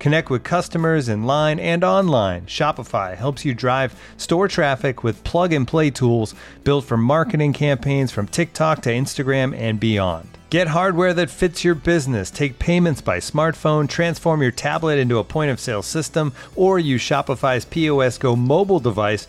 Connect with customers in line and online. Shopify helps you drive store traffic with plug and play tools built for marketing campaigns from TikTok to Instagram and beyond. Get hardware that fits your business. Take payments by smartphone, transform your tablet into a point of sale system, or use Shopify's POS Go mobile device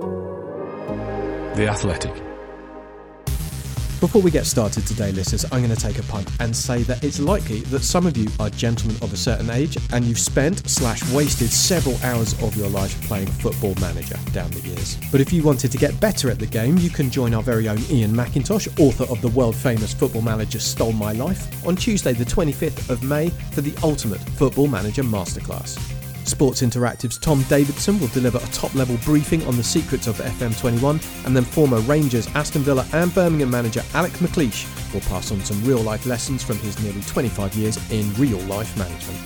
The Athletic. Before we get started today, listeners, I'm going to take a punt and say that it's likely that some of you are gentlemen of a certain age and you've spent slash wasted several hours of your life playing Football Manager down the years. But if you wanted to get better at the game, you can join our very own Iain Macintosh, author of the world famous Football Manager Stole My Life, on Tuesday, the 25th of May for the Ultimate Football Manager Masterclass. Sports Interactive's Tom Davidson will deliver a top level briefing on the secrets of FM21, and then former Rangers, Aston Villa, and Birmingham manager Alec McLeish will pass on some real life lessons from his nearly 25 years in real life management.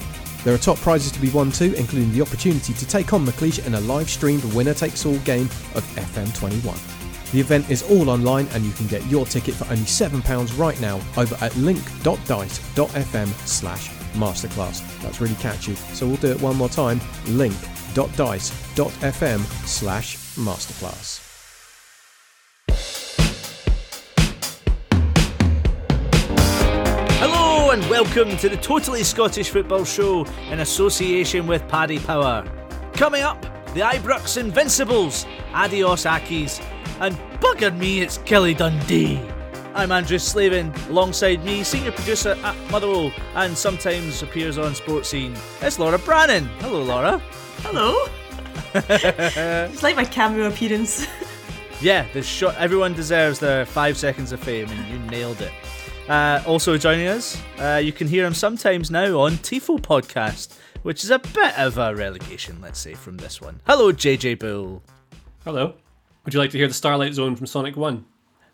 There are top prizes to be won too, including the opportunity to take on McLeish in a live streamed winner takes all game of FM21. The event is all online and you can get your ticket for only £7 right now over at link.dice.fm slash masterclass. That's really catchy. So we'll do it one more time. link.dice.fm slash masterclass. Hello and welcome to the Totally Scottish Football Show in association with Paddy Power. Coming up, the Ibrox Invincibles, Adios Accies, and bugger me, it's Kelly Dundee. I'm Andrew Slavin, alongside me, senior producer at Motherwell, and sometimes appears on Sportscene. It's Laura Brannan. Hello, Laura. Hello. it's like my cameo appearance. Yeah, the shot. Everyone deserves their five seconds of fame, and you nailed it. Uh, also joining us, uh, you can hear him sometimes now on Tifo podcast, which is a bit of a relegation, let's say, from this one. Hello, JJ Bull. Hello. Would you like to hear the Starlight Zone from Sonic 1?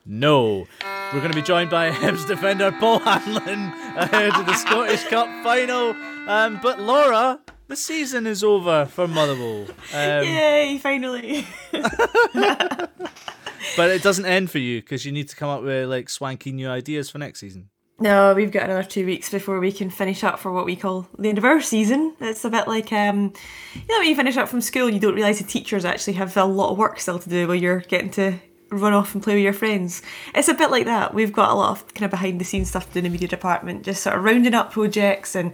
No. We're going to be joined by Hibs defender Paul Hanlon ahead of the Scottish Cup final. Um, but Laura, the season is over for Motherwell. Um, Yay, finally. but it doesn't end for you because you need to come up with like swanky new ideas for next season. no, we've got another two weeks before we can finish up for what we call the end of our season. It's a bit like, um, you know, when you finish up from school, you don't realise the teachers actually have a lot of work still to do while you're getting to run off and play with your friends. It's a bit like that. We've got a lot of kind of behind the scenes stuff to do in the media department, just sort of rounding up projects and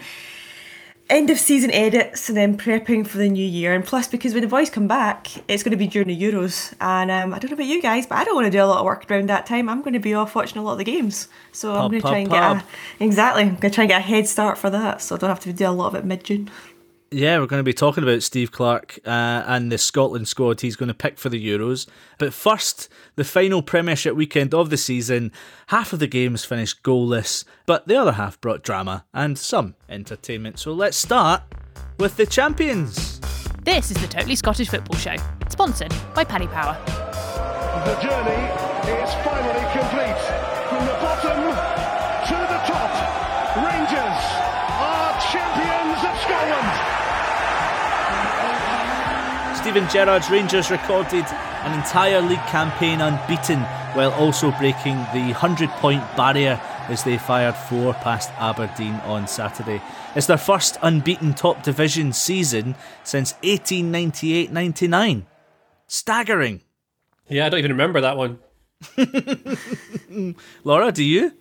end of season edits and then prepping for the new year. And plus, because when the boys come back, it's going to be during the Euros. And um, I don't know about you guys, but I don't want to do a lot of work around that time. I'm going to be off watching a lot of the games. So I'm going to pub, try and pub. get a, exactly. I'm going to try and get a head start for that, so I don't have to do a lot of it mid June. Yeah, we're going to be talking about Steve Clarke uh, and the Scotland squad he's going to pick for the Euros. But first, the final Premiership weekend of the season. Half of the games finished goalless, but the other half brought drama and some entertainment. So let's start with the champions. This is the Totally Scottish Football Show, sponsored by Paddy Power. The journey is finally complete. From the bottom to the top, Rangers are champions of Scotland. Steven Gerrard's Rangers recorded an entire league campaign unbeaten while also breaking the 100 point barrier as they fired four past Aberdeen on Saturday. It's their first unbeaten top division season since 1898 99. Staggering. Yeah, I don't even remember that one. Laura, do you?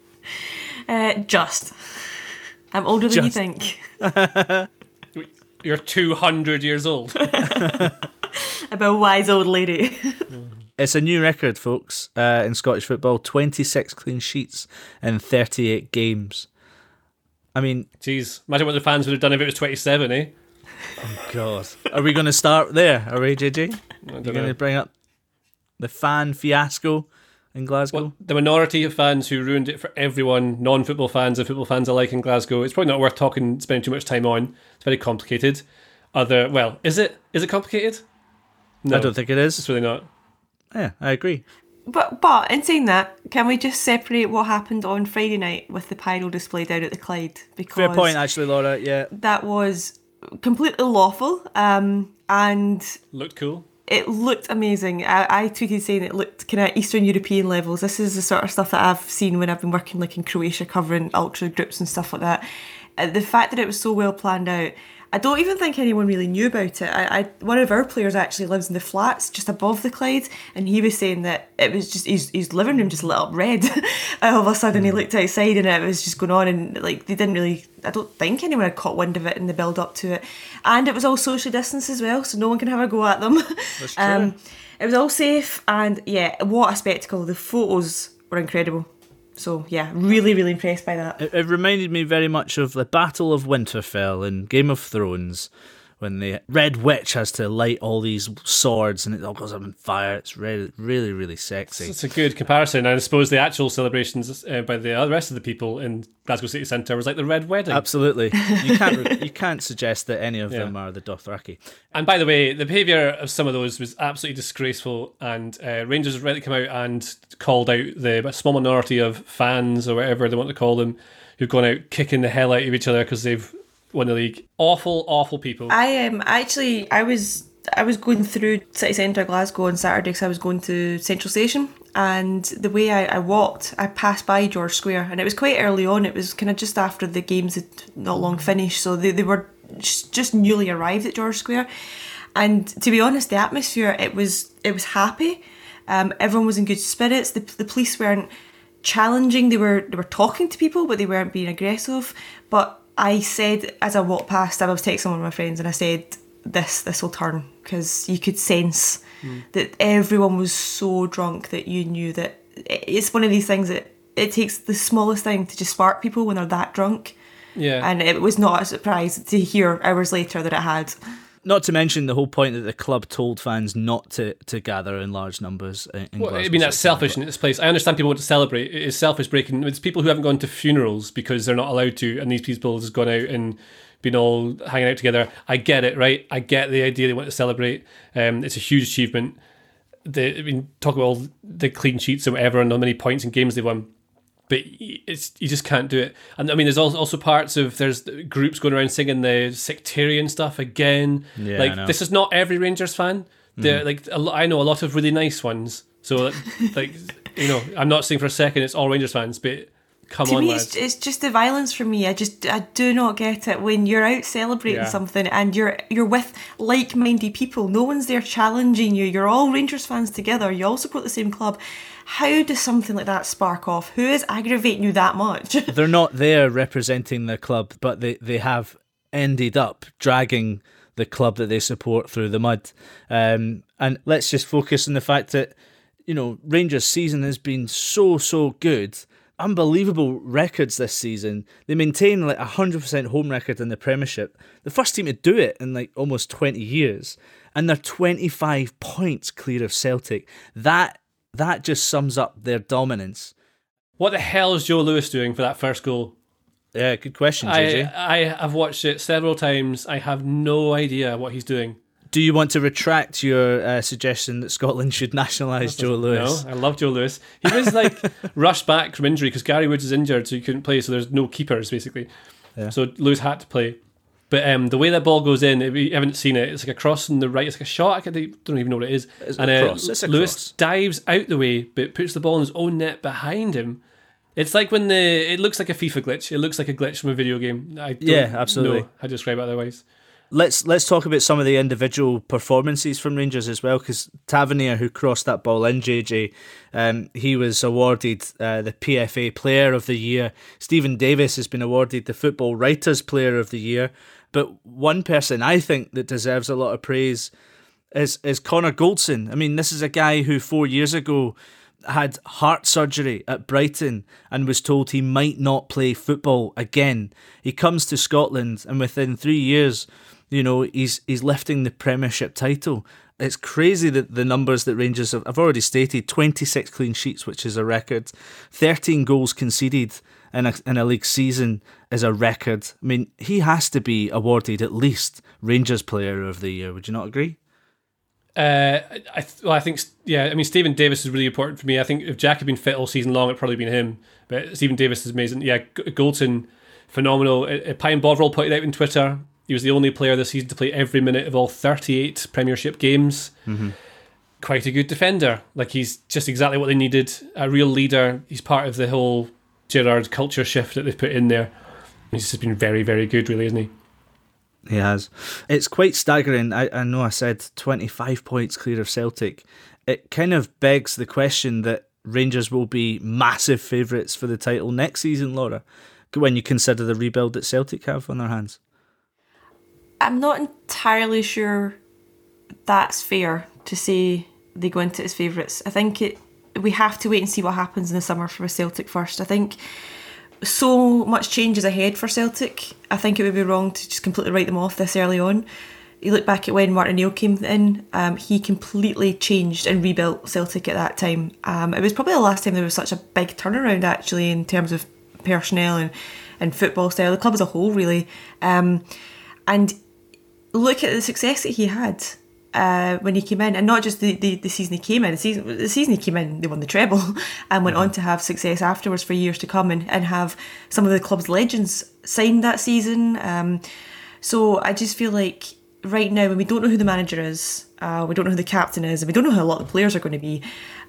Uh, just. I'm older than you think. You're 200 years old. I'm wise old lady. It's a new record, folks, uh, in Scottish football 26 clean sheets in 38 games. I mean, Jeez, imagine what the fans would have done if it was 27, eh? Oh God. Are we going to start there? Are we, JJ? You're don't going to bring up the fan fiasco in Glasgow? Well, the minority of fans who ruined it for everyone, non-football fans and football fans alike in Glasgow. It's probably not worth talking, spending too much time on. It's very complicated. Other, well, is it? Is it complicated? No, I don't think it is. it's really not. Yeah, I agree. But but in saying that, can we just separate what happened on Friday night with the pyro display down at the Clyde? Because Fair point, actually, Laura. Yeah. that was completely lawful, um, and Looked cool. it looked amazing. I, I tweeted saying it looked kind of Eastern European levels. This is the sort of stuff that I've seen when I've been working like in Croatia, covering ultra groups and stuff like that. Uh, the fact that it was so well planned out. I don't even think anyone really knew about it. I, I one of our players actually lives in the flats just above the Clyde, and he was saying that it was just his, his living room just lit up red. All of a sudden, he looked outside and it was just going on, and like they didn't really. I don't think anyone had caught wind of it in the build up to it, and it was all social distance as well, so no one can have a go at them. That's true. Um, it was all safe, and yeah, what a spectacle! The photos were incredible. So yeah, really, really impressed by that. It, it reminded me very much of the Battle of Winterfell in Game of Thrones, when the Red Witch has to light all these swords and it all goes up in fire. It's really, really, really sexy. It's a good comparison. And I suppose the actual celebrations uh, by the rest of the people in Glasgow City Centre was like the Red Wedding. Absolutely, you can't you can't suggest that any of Yeah. them are the Dothraki. And by the way, the behaviour of some of those was absolutely disgraceful. And uh, Rangers have rightly come out and called out the small minority of fans or whatever they want to call them who've gone out kicking the hell out of each other because they've won the league. Awful, awful people. I am actually I was I was going through city centre Glasgow on Saturday because I was going to Central Station and the way I, I walked I passed by George Square and it was quite early on. It was kind of just after the games had not long finished so they, they were just, just newly arrived at George Square. And to be honest the atmosphere it was it was happy. Um, everyone was in good spirits. The, the police weren't challenging. They were they were talking to people but they weren't being aggressive. But I said as I walked past I was texting one of my friends and I said this this will turn. Because you could sense mm. that everyone was so drunk that you knew that it's one of these things that it takes the smallest thing to just spark people when they're that drunk. Yeah. and it was not a surprise to hear hours later that it had Not to mention the whole point that the club told fans not to, to gather in large numbers. In, Well, I mean, that's selfish in this place. I understand people want to celebrate. It is selfish breaking. It's people who haven't gone to funerals because they're not allowed to, and these people have just gone out and been all hanging out together. I get it, right? I get the idea they want to celebrate. Um, it's a huge achievement. The, I mean, talk about all the clean sheets and whatever, and how many points and games they've won. But it's you just can't do it. And I mean, there's also parts of there's groups going around singing the sectarian stuff again. Yeah, like this is not every Rangers fan. They're mm. like a I know a lot of really nice ones. So like you know, I'm not saying for a second it's all Rangers fans, but come to on, me it's, it's just the violence for me. I just i do not get it. When you're out celebrating Yeah. something and you're you're with like-minded people no one's there challenging you. You're all rangers fans together. You all support the same club. How does something like that spark off? Who is aggravating you that much? They're not there representing the club, but they, they have ended up dragging the club that they support through the mud. Um, and let's just focus on the fact that, you know, Rangers' season has been so, so good. Unbelievable records this season. They maintain like a 100% home record in the Premiership. The first team to do it in like almost 20 years. And they're 25 points clear of Celtic. That that just sums up their dominance. What the hell is Joe Lewis doing for that first goal? Yeah, good question, JJ. I I have watched it several times. I have no idea what he's doing. Do you want to retract your uh, suggestion that Scotland should nationalise Joe Lewis? No, I love Joe Lewis. He was like rushed back from injury because Gary Woods is injured, so he couldn't play. So there's no keepers basically. So Lewis had to play. But um, the way that ball goes in, if you haven't seen it, it's like a cross on the right. It's like a shot. I don't even know what it is. It's and a uh, cross. It's a Lewis cross. dives out the way, but puts the ball in his own net behind him. It's like when the it looks like a FIFA glitch. It looks like a glitch from a video game. I don't Yeah, absolutely. know how to describe it otherwise. Let's let's talk about some of the individual performances from Rangers as well, because Tavernier, who crossed that ball in, JJ, um, he was awarded uh, the PFA Player of the Year. Steven Davis has been awarded the Football Writers Player of the Year. But one person I think that deserves a lot of praise is is Connor Goldson. I mean, this is a guy who four years ago had heart surgery at Brighton and was told he might not play football again. He comes to Scotland and within three years, you know, he's he's lifting the Premiership title. It's crazy that the numbers that Rangers have I've already stated 26 clean sheets, which is a record, 13 goals conceded in a, in a league season is a record. I mean, he has to be awarded at least Rangers Player of the Year. Would you not agree? Uh, I th- well, I think yeah. I mean, Steven Davis is really important for me. I think if Jack had been fit all season long, it'd probably been him. But Steven Davis is amazing. Yeah, G- Goldson, phenomenal. Uh, Pine Bovril put it out on Twitter. He was the only player this season to play every minute of all 38 Premiership games. Mm-hmm. Quite a good defender. Like he's just exactly what they needed. A real leader. He's part of the whole Gerrard culture shift that they've put in there. He's just been very, very good, really, isn't he? He has. It's quite staggering. I, I know I said 25 points clear of Celtic. It kind of begs the question that Rangers will be massive favourites for the title next season, Laura, when you consider the rebuild that Celtic have on their hands. I'm not entirely sure that's fair to say they go into as favourites. I think it we have to wait and see what happens in the summer for Celtic first. I think so much change is ahead for Celtic. I think it would be wrong to just completely write them off this early on. You look back at when Martin O'Neill came in, um, he completely changed and rebuilt Celtic at that time. Um, it was probably the last time there was such a big turnaround actually in terms of personnel and, and football style, the club as a whole really. Um, and look at the success that he had uh, when he came in, and not just the, the, the season he came in. The season the season he came in, they won the treble, and went on to have success afterwards for years to come, and, and have some of the club's legends signed that season. Um, so I just feel like right now, when we don't know who the manager is, uh, we don't know who the captain is, and we don't know who a lot of the players are going to be,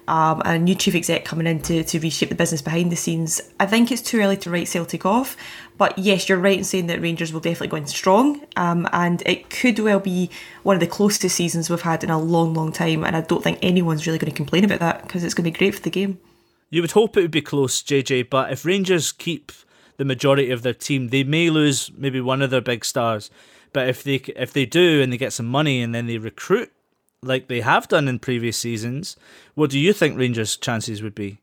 um, and a new chief exec coming in to, to reshape the business behind the scenes, I think it's too early to write Celtic off. But yes, you're right in saying that Rangers will definitely go in strong, um, and it could well be one of the closest seasons we've had in a long, long time. And I don't think anyone's really going to complain about that because it's going to be great for the game. You would hope it would be close, JJ, but if Rangers keep the majority of their team, they may lose maybe one of their big stars. But if they if they do and they get some money and then they recruit like they have done in previous seasons, what do you think Rangers' chances would be?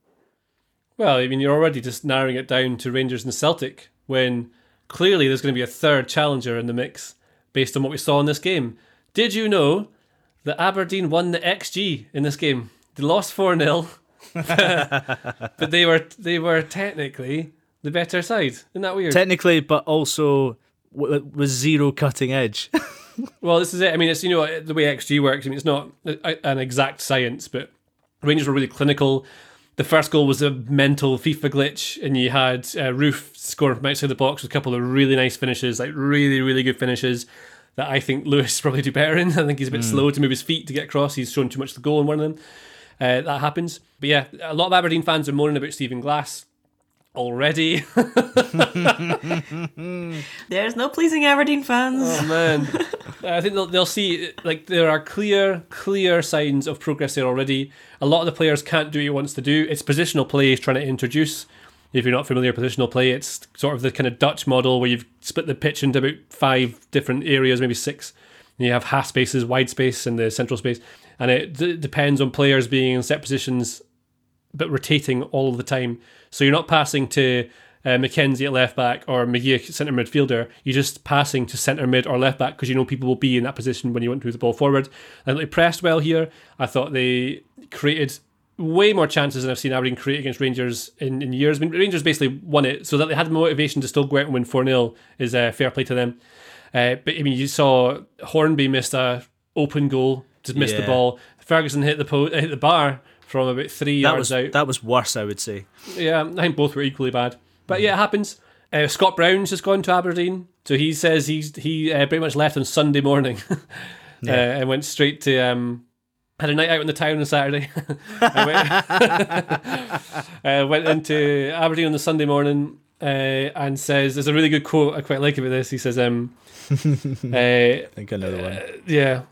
Well, I mean, you're already just narrowing it down to Rangers and Celtic when clearly there's going to be a third challenger in the mix based on what we saw in this game. Did you know that Aberdeen won the XG in this game? They lost 4 0, but they were they were technically the better side. Isn't that weird? Technically, but also with zero cutting edge. well, this is it. I mean, it's you know the way XG works. I mean, it's not a, an exact science, but Rangers were really clinical. The first goal was a mental FIFA glitch, and you had uh, Roofe scoring from outside the box with a couple of really nice finishes, like really, really good finishes that I think Lewis probably do better in. I think he's a bit mm. slow to move his feet to get across. He's shown too much the goal in one of them. Uh, that happens. But yeah, a lot of Aberdeen fans are moaning about Stephen Glass already. There's no pleasing Aberdeen fans. Oh man, I think they'll, they'll see like there are clear, clear signs of progress there already. A lot of the players can't do what he wants to do. It's positional play he's trying to introduce. If you're not familiar with positional play, it's sort of the kind of Dutch model where you've split the pitch into about five different areas, maybe six. And you have half spaces, wide space, and the central space, and it d- depends on players being in set positions, but rotating all the time. So you're not passing to uh, McKenzie at left back or McGee at centre midfielder. You're just passing to centre mid or left back because you know people will be in that position when you want to move the ball forward. And they pressed well here. I thought they created way more chances than I've seen Aberdeen create against Rangers in, in years. I mean, Rangers basically won it, so that they had the motivation to still go out and win 4 0 is uh, fair play to them. Uh, but I mean, you saw Hornby missed a open goal, just missed yeah. the ball. Ferguson hit the po- hit the bar from about three that yards was, out. That was worse, I would say. Yeah, I think both were equally bad. But yeah, it happens. Uh, Scott Brown's just gone to Aberdeen, so he says he's he uh, pretty much left on Sunday morning yeah. uh, and went straight to um, had a night out in the town on Saturday. Went, uh, went into Aberdeen on the Sunday morning. Uh, uh, and says, "There's a really good quote I quite like about this." He says, um, uh, I think another one. yeah.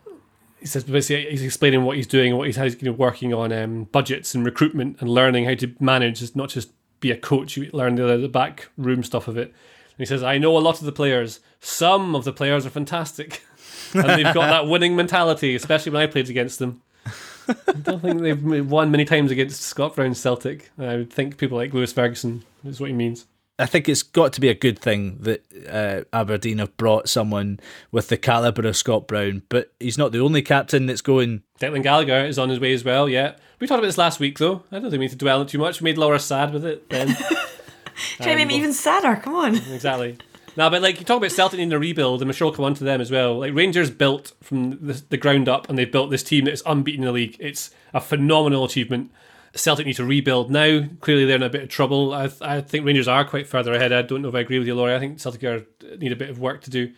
He says basically he's explaining what he's doing, what he's, he's you know, working on um, budgets and recruitment and learning how to manage. Not just be a coach; you learn the, the back room stuff of it. And he says, "I know a lot of the players. Some of the players are fantastic, and they've got that winning mentality, especially when I played against them." I don't think they've won many times against Scott Brown Celtic. I would think people like Lewis Ferguson is what he means. I think it's got to be a good thing that uh, Aberdeen have brought someone with the calibre of Scott Brown, but he's not the only captain that's going. Declan Gallagher is on his way as well, yeah. We talked about this last week, though. I don't think we need to dwell on it too much. We made Laura sad with it then. Trying to make me even sadder. Come on. exactly. No, but like you talk about Celtic needing a rebuild, and I'm sure we'll come on to them as well. Like Rangers built from the, the ground up, and they've built this team that is unbeaten in the league. It's a phenomenal achievement. Celtic need to rebuild now. Clearly, they're in a bit of trouble. I, I think Rangers are quite further ahead. I don't know if I agree with you, Laurie. I think Celtic are, need a bit of work to do.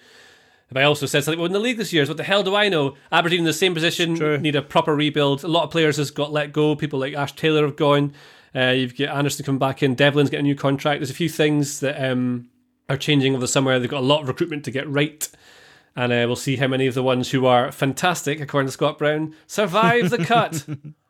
If I also said something, well, in the league this year, what the hell do I know? Aberdeen in the same position, need a proper rebuild. A lot of players has got let go. People like Ash Taylor have gone. Uh, you've got Anderson come back in. Devlin's getting a new contract. There's a few things that um, are changing over the summer. They've got a lot of recruitment to get right. And uh, we'll see how many of the ones who are fantastic, according to Scott Brown, survive the cut.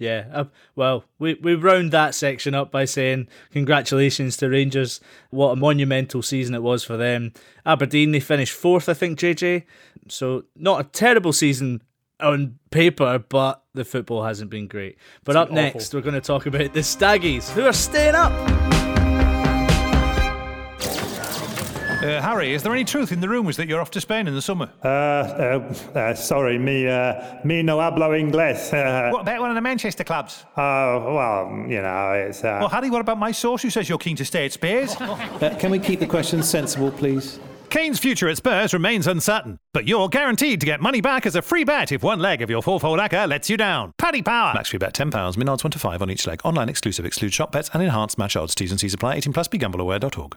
Yeah, uh, well, we, we round that section up by saying congratulations to Rangers. What a monumental season it was for them. Aberdeen, they finished fourth, I think, JJ. So, not a terrible season on paper, but the football hasn't been great. But up next, we're going to talk about the Staggies, who are staying up. Uh, Harry, is there any truth in the rumours that you're off to Spain in the summer? Uh, uh, uh, sorry, me, uh, me no hablo inglés. Uh, What about one of the Manchester clubs? oh, well, you know, it's. Uh, Well, Harry, what about my source who says you're keen to stay at Spurs? Uh, can we keep the questions sensible, please? Kane's future at Spurs remains uncertain, but you're guaranteed to get money back as a free bet if one leg of your four-fold acca lets you down. Paddy Power. Max free bet £10, min odds 1 to 5 on each leg. Online exclusive, exclude shop bets and enhanced match odds. T's and C's apply. 18 plus begambleaware.org.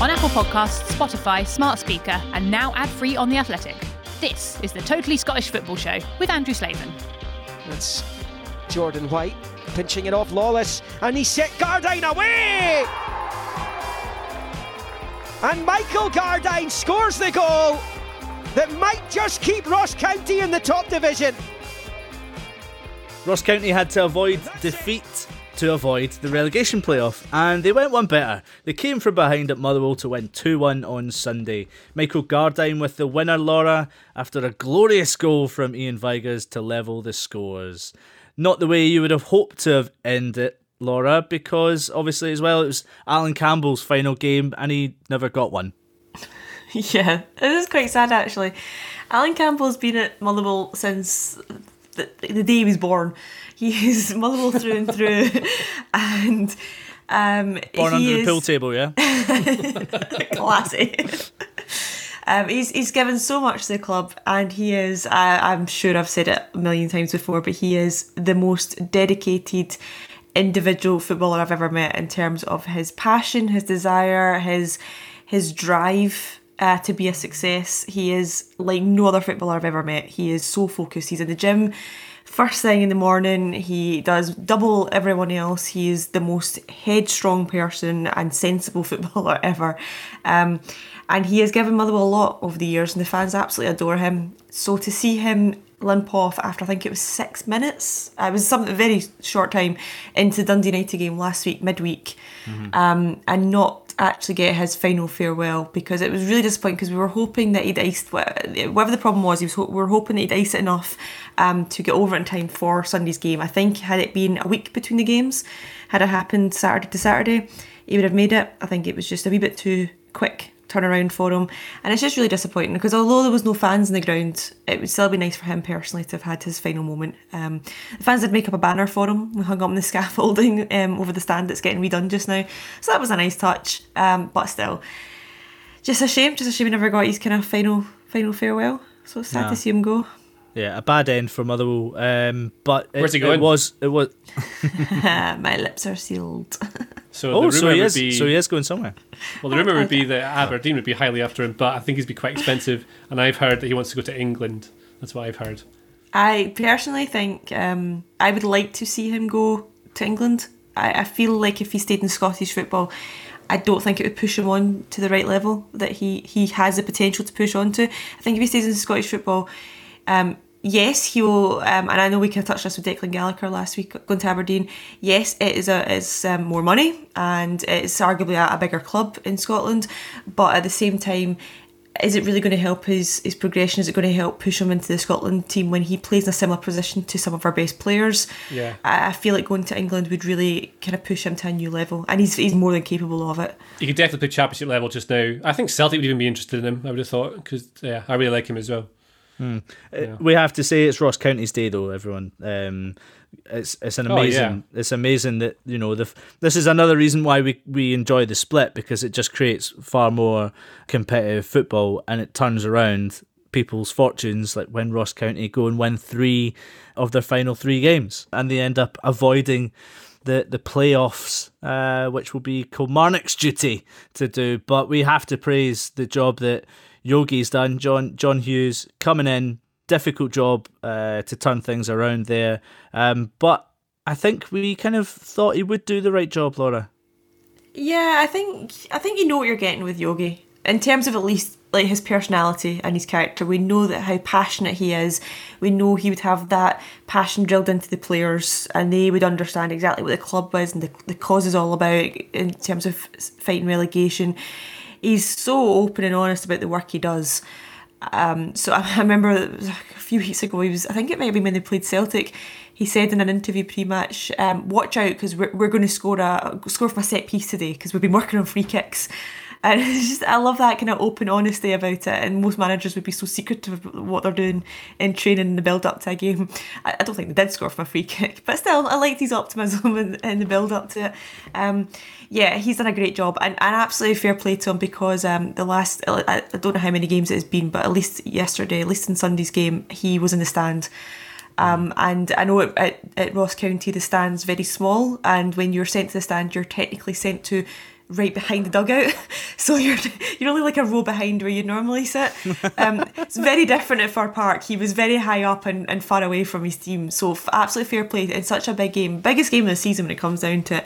On Apple Podcasts, Spotify, Smart Speaker, and now ad free on The Athletic. This is the Totally Scottish Football Show with Andrew Slaven. That's Jordan White pinching it off Lawless, and he set Gardyne away! And Michael Gardyne scores the goal that might just keep Ross County in the top division. Ross County had to avoid defeat to avoid the relegation playoff, and they went one better. They came from behind at Motherwell to win 2 1 on Sunday. Michael Gardyne with the winner, Laura, after a glorious goal from Iain Vigurs to level the scores. Not the way you would have hoped to have ended it, Laura, because obviously, as well, it was Allan Campbell's final game and he never got one. Yeah, it is quite sad actually. Allan Campbell's been at Motherwell since the, the day he was born. He's Motherwell through and through, and um, Born under the is- pool table, yeah? classy. Um, he's he's given so much to the club, and he is. I, I'm sure I've said it a million times before, but he is the most dedicated individual footballer I've ever met in terms of his passion, his desire, his his drive uh, to be a success. He is like no other footballer I've ever met. He is so focused. He's in the gym first thing in the morning. He does double everyone else. He is the most headstrong person and sensible footballer ever. Um, and he has given Motherwell a lot over the years, and the fans absolutely adore him. So to see him limp off after I think it was six minutes, uh, it was some very short time into the Dundee United game last week, midweek, um, and not actually get his final farewell because it was really disappointing because we were hoping that he'd iced wha- whatever the problem was. He was we were hoping that he'd ice it enough um, to get over in time for Sunday's game. I think had it been a week between the games, had it happened Saturday to Saturday, he would have made it. I think it was just a wee bit too quick turnaround for him, and it's just really disappointing because although there was no fans in the ground, it would still be nice for him personally to have had his final moment. Um, the fans did make up a banner for him. We hung up on the scaffolding um, over the stand that's getting redone just now, so that was a nice touch. Um, but still, just a shame. Just a shame he never got his kind of final final farewell. So sad No. to see him go. Yeah, a bad end for Motherwell. Um, but it, Where's he It going? was it was. My lips are sealed. So oh, the so he would is. be So he is going somewhere. well, the rumor would be that Aberdeen would be highly after him, but I think he's be quite expensive, and I've heard that he wants to go to England. That's what I've heard. I personally think um, I would like to see him go to England. I, I feel like if he stayed in Scottish football, I don't think it would push him on to the right level that he, he has the potential to push on to. I think if he stays in Scottish football, um, yes, he will. Um, and I know we kind of touched this with Declan Gallagher last week going to Aberdeen. Yes, it is a is um, more money and it's arguably a, a bigger club in Scotland, but at the same time, is it really going to help his, his progression? Is it going to help push him into the Scotland team when he plays in a similar position to some of our best players? Yeah. I, I feel like going to England would really kind of push him to a new level, and he's, he's more than capable of it. He could definitely play championship level just now. I think Celtic would even be interested in him. I would have thought because yeah, I really like him as well. Uh, We have to say it's Ross County's day, though. Everyone, um, it's it's an Oh, amazing. It's amazing that you know the. This is another reason why we we enjoy the split because it just creates far more competitive football and it turns around people's fortunes. Like when Ross County go and win three of their final three games, and they end up avoiding the the playoffs, uh, which will be Kilmarnock's duty to do. But we have to praise the job that Yogi's done. John John Hughes coming in, difficult job uh, to turn things around there. Um, but I think we kind of thought he would do the right job, Laura. Yeah, I think I think you know what you're getting with Yogi in terms of at least like his personality and his character. We know that how passionate he is. We know he would have that passion drilled into the players, and they would understand exactly what the club is and the, the cause is all about in terms of fighting relegation. He's so open and honest about the work he does. Um, so I, I remember a few weeks ago, he was, I think it might have been when they played Celtic, he said in an interview pre-match, um, watch out because we're, we're going to score a score from a set piece today because we've been working on free kicks. And it's just, I love that kind of open honesty about it. And most managers would be so secretive about what they're doing in training in the build up to a game. I, I don't think they did score from a free kick, but still, I liked his optimism in, in the build up to it. Um, yeah, he's done a great job and, and absolutely fair play to him because um, the last, I, I don't know how many games it has been, but at least yesterday, at least in Sunday's game, he was in the stand. Um, and I know at, at, at Ross County the stand's very small, and when you're sent to the stand, you're technically sent to right behind the dugout, so you're you're only like a row behind where you normally sit. Um, it's very different at Fir Park. He was very high up and, and far away from his team, so f- absolutely fair play in such a big game, biggest game of the season when it comes down to it.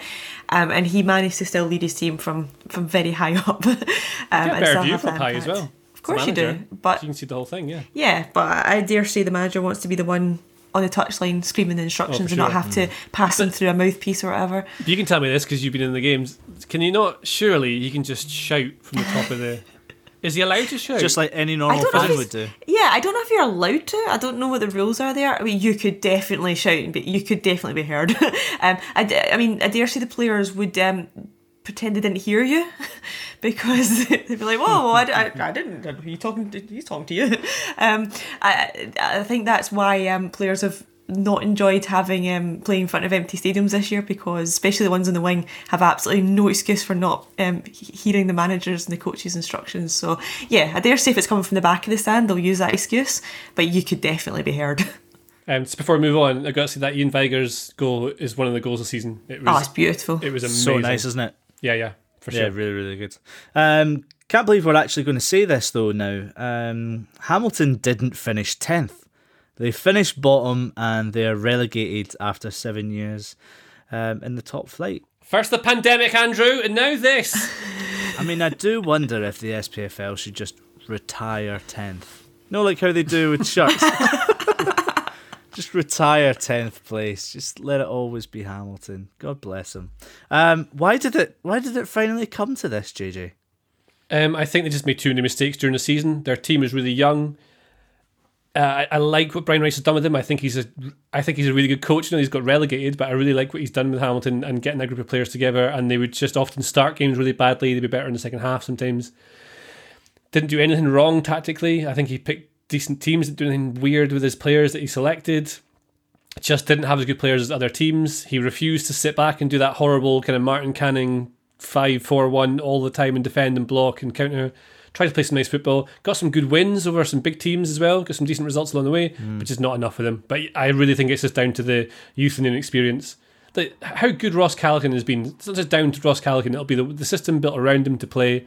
Um, and he managed to still lead his team from from very high up. um, Get and better still view have from high as well. Of course you do, but you can see the whole thing. Yeah. yeah, but I dare say the manager wants to be the one on the touchline screaming the instructions Oh, and not sure. have to pass them through a mouthpiece or whatever. You can tell me this because you've been in the games. Can you not? Surely you can just shout from the top of the. Is he allowed to shout? Just like any normal don't fan would do. Yeah, I don't know if you're allowed to. I don't know what the rules are there. I mean, you could definitely shout, but you could definitely be heard. um, I, d- I mean, I dare say the players would um, pretend they didn't hear you because they'd be like, "Whoa, I, I, I didn't. Are you talking? To, he's talking to you." Um, I, I think that's why um, players have not enjoyed having um, playing in front of empty stadiums this year because especially the ones on the wing have absolutely no excuse for not um, hearing the managers and the coaches instructions so yeah I dare say if it's coming from the back of the stand they'll use that excuse but you could definitely be heard Um, just before we move on, I've got to say that Iain Vigurs' goal is one of the goals of the season. It was, Oh, it's beautiful. It was amazing. So nice, isn't it? Yeah, yeah, for sure. Yeah, really, really good. Um, can't believe we're actually going to say this though. Now, um, Hamilton didn't finish tenth. They finished bottom and they are relegated after seven years um, in the top flight. First the pandemic, Andrew, and now this. I mean, I do wonder if the SPFL should just retire tenth. No, like how they do with shirts. just retire tenth place. Just let it always be Hamilton. God bless him. Um, why did it? Why did it finally come to this, JJ? Um, I think they just made too many mistakes during the season. Their team is really young. Uh, I, I like what Brian Rice has done with him. I think he's a, I think he's a really good coach. You know, he's got relegated, but I really like what he's done with Hamilton and getting a group of players together. And they would just often start games really badly. They'd be better in the second half sometimes. didn't do anything wrong tactically. I think he picked decent teams, didn't do anything weird with his players that he selected. Just didn't have as good players as other teams. He refused to sit back and do that horrible kind of Martin Canning five four one all the time and defend and block and counter. Tried to play some nice football. Got some good wins over some big teams as well. Got some decent results along the way, Mm. which is not enough for them. But I really think it's just down to the youth and inexperience. Like how good Ross Callachan has been. It's not just down to Ross Callachan. It'll be the, the system built around him to play.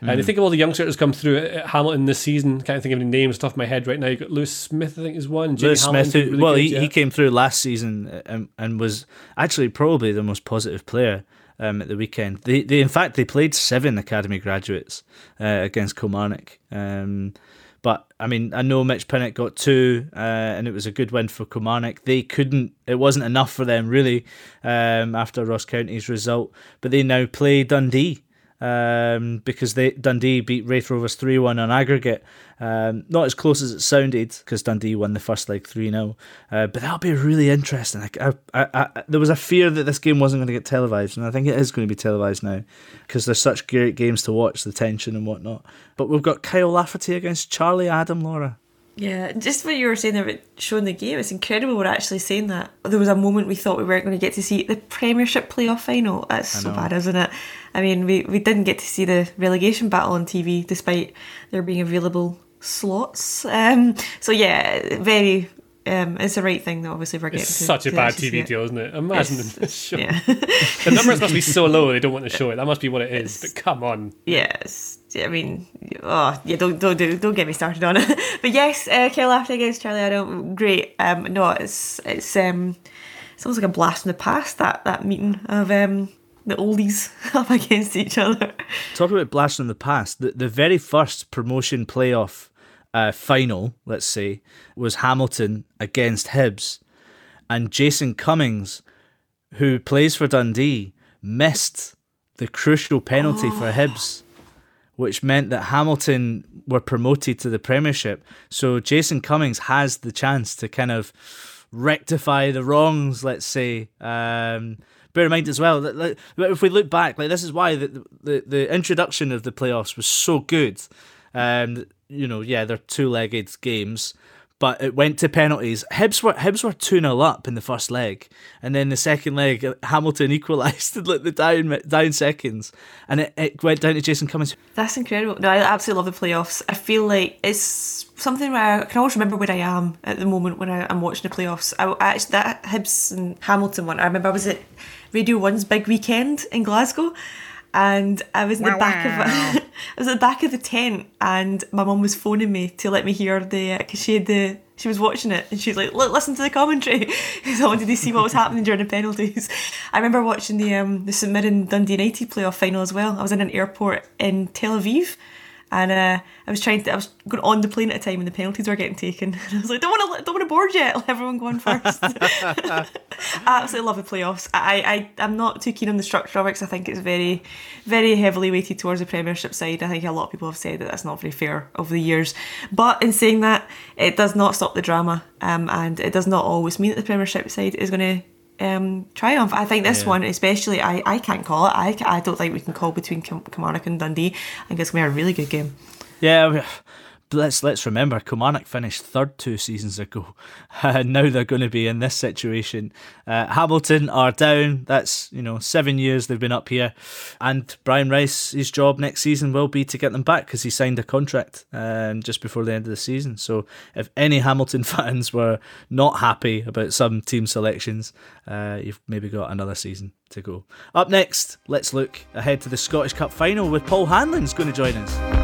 And I Mm. think of all the youngsters come through at, at Hamilton this season. Can't think of any names off the top of my head right now. You got Lewis Smith, I think, is one. Lewis Hamilton, Smith, who, really well, good, he, yeah. he came through last season uh, and, and was actually probably the most positive player um, at the weekend. They, they, in fact, they played seven academy graduates uh, against Kilmarnock. Um, but I mean, I know Mitch Pinnock got two, uh, and it was a good win for Kilmarnock. They couldn't; it wasn't enough for them really um, after Ross County's result. But they now play Dundee um, because they Dundee beat Raith Rovers three one on aggregate. Um, not as close as it sounded because Dundee won the first leg three 0 uh, But that'll be really interesting. I, I, I, there was a fear that this game wasn't going to get televised, and I think it is going to be televised now because there's such great games to watch, the tension and whatnot. But we've got Kyle Lafferty against Charlie Adam, Laura. Yeah, just what you were saying about showing the game, it's incredible we're actually saying that. There was a moment we thought we weren't going to get to see the Premiership playoff final. That's so bad, isn't it? I mean, we, we didn't get to see the relegation battle on TV despite there being available slots. Um, so, yeah, very. Um, it's the right thing that obviously we're getting It's to. such a to bad TV it. deal, isn't it? Imagine It's- them show. yeah. the numbers must be so low they don't want to show it. That must be what it is. But come on. Yes, I mean, oh yeah, don't don't do don't get me started on it. but yes, uh, Kyle Lafferty against Charlie Adam, great. Um, no, it's it's um, it's almost like a blast from the past that that meeting of um the oldies up against each other. Talk about blast from the past. The, the very first promotion playoff uh, final, let's say, was Hamilton against Hibs. And Jason Cummings, who plays for Dundee, missed the crucial penalty for Hibs, which meant that Hamilton were promoted to the Premiership. So Jason Cummings has the chance to kind of rectify the wrongs, let's say. Um, bear in mind as well that if we look back, like this is why the the, the introduction of the playoffs was so good. Um, you know, yeah, they're two-legged games, but it went to penalties. Hibs were Hibs were two 0 up in the first leg, and then the second leg, Hamilton equalised in like the down down seconds, and it, it went down to Jason Cummings. That's incredible. No, I absolutely love the playoffs. I feel like it's something where I can always remember where I am at the moment when I, I'm watching the playoffs. I, I actually that Hibs and Hamilton one. I remember I was at Radio One's big weekend in Glasgow, and I was in the back of I was at the back of the tent, and my mum was phoning me to let me hear the because she had the. She was watching it and she was like, Look, listen to the commentary because I wanted to see what was happening during the penalties. I remember watching the um, the St Mirren Dundee United playoff final as well. I was in an airport in Tel Aviv and uh, I was trying to I was going on the plane at a time when the penalties were getting taken. And I was like, don't want to don't want to board yet. Let everyone go on first. I absolutely love the playoffs. I, I I'm not too keen on the structure of it because I think it's very very heavily weighted towards the Premiership side. I think a lot of people have said that that's not very fair over the years. But in saying that, it does not stop the drama, um, and it does not always mean that the Premiership side is going to um, triumph. I think this Yeah. one, especially, I, I can't call it. I, I don't think we can call between Kilmarnock and Dundee. I think it's going to be a really good game. Yeah, let's let's remember Kilmarnock finished third two seasons ago, and now they're going to be in this situation. Uh, Hamilton are down. That's you know seven years they've been up here, and Brian Rice, his job next season will be to get them back because he signed a contract um, just before the end of the season. So if any Hamilton fans were not happy about some team selections, uh, you've maybe got another season to go. Up next, let's look ahead to the Scottish Cup final with Paul Hanlon's going to join us.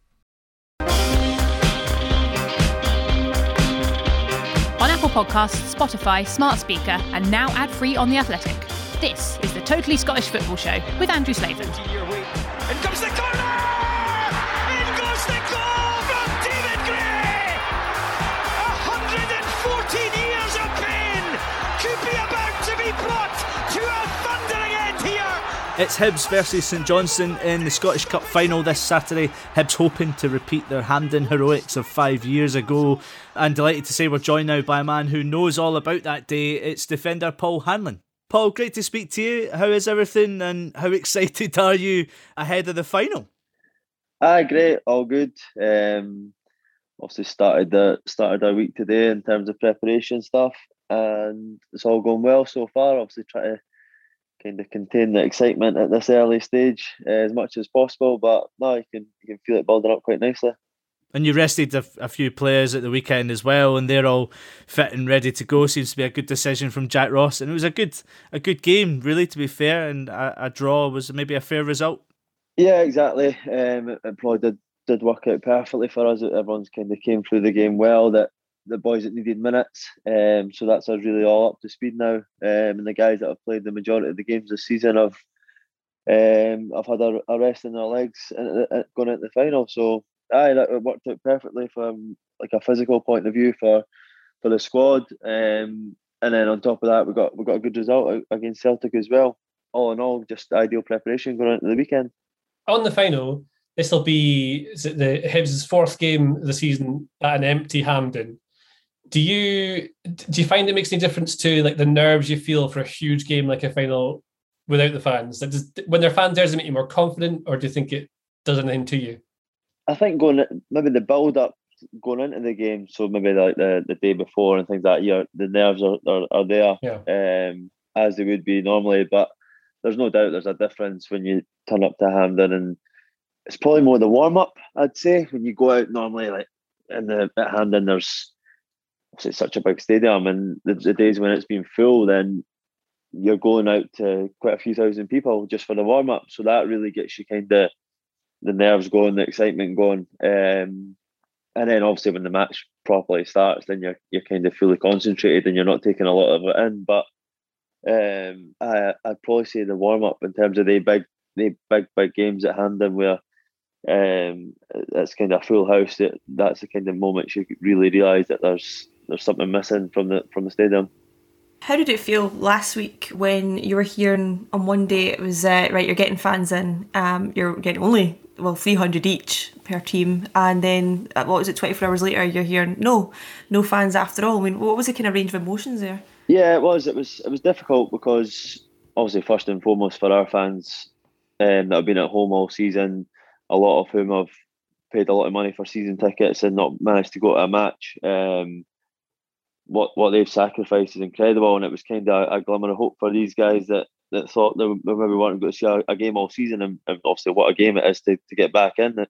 On Apple Podcasts, Spotify, Smart Speaker, and now ad free on The Athletic. This is the Totally Scottish Football Show with Andrew Slavin. It's Hibs versus St Johnstone in the Scottish Cup final this Saturday. Hibs hoping to repeat their Hampden heroics of five years ago. And delighted to say we're joined now by a man who knows all about that day. It's defender Paul Hanlon. Paul, great to speak to you. How is everything and how excited are you ahead of the final? Ah, great, all good. Um, obviously started the started our week today in terms of preparation stuff, and it's all going well so far. Obviously, try to kind of contain the excitement at this early stage uh, as much as possible, but no, you can you can feel it building up quite nicely. And you rested a, a few players at the weekend as well, and they're all fit and ready to go. Seems to be a good decision from Jack Ross, and it was a good a good game, really, to be fair. And a, a draw was maybe a fair result. Yeah, exactly. Um, it, it probably did did work out perfectly for us. Everyone's kind of came through the game well. That the boys that needed minutes, um, so that's us really all up to speed now. Um, and the guys that have played the majority of the games this season have um, I've had a, a rest in their legs and going into the final. So aye, that worked out perfectly from like a physical point of view for for the squad. Um, and then on top of that, we got we got a good result against Celtic as well. All in all, just ideal preparation going into the weekend. On the final, this will be the Hibs' fourth game of the season at an empty Hampden. Do you do you find it makes any difference to like the nerves you feel for a huge game like a final without the fans? does, when their fans there, does it make you more confident, or do you think it does anything to you? I think going maybe the build up going into the game, so maybe like the, the day before and things like that, the nerves are, are, are there yeah. um, as they would be normally. But there's no doubt there's a difference when you turn up to Hampden and it's probably more the warm up, I'd say. When you go out normally like in the at Hampden there's it's such a big stadium and the, the days when it's been full then you're going out to quite a few thousand people just for the warm up. So that really gets you kind of the nerves going, the excitement going. Um, and then obviously when the match properly starts, then you're you're kind of fully concentrated and you're not taking a lot of it in. But um, I I'd probably say the warm up in terms of the big the big big games at Hampden where um, it's kind of a full house. That that's the kind of moments you really realise that there's there's something missing from the from the stadium. How did it feel last week when you were here and on one day it was uh, right? You're getting fans in. Um, you're getting only well 300 each per team, and then uh, what was it? 24 hours later, you're hearing no, no fans after all. I mean, what was the kind of range of emotions there? Yeah, it was. It was. It was difficult because obviously, first and foremost, for our fans um, that have been at home all season, a lot of whom have paid a lot of money for season tickets and not managed to go to a match. Um, what what they've sacrificed is incredible, and it was kind of a, a glimmer of hope for these guys that that thought they, maybe we weren't going to see a, a game all season, and, and, obviously what a game it is to, to get back in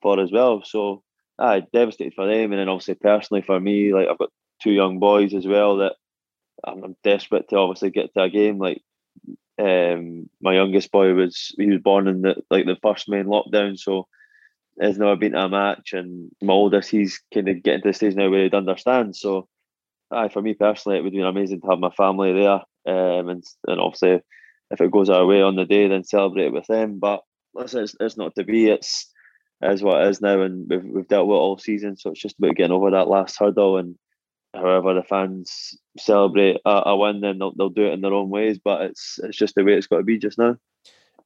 for as well. So, I devastated for them, and then obviously personally for me, like I've got two young boys as well that I'm, I'm desperate to obviously get to a game. Like um, my youngest boy was he was born in the like the first main lockdown, so has never been to a match, and my oldest he's kind of getting to the stage now where he'd understand. So aye, for me personally, it would be amazing to have my family there, um, and and obviously if it goes our way on the day, then celebrate it with them. But listen, it's, it's not to be. It's is what it is now, and we've we've dealt with it all season. So it's just about getting over that last hurdle, and however the fans celebrate a, a win, then they'll, they'll do it in their own ways. But it's it's just the way it's got to be just now.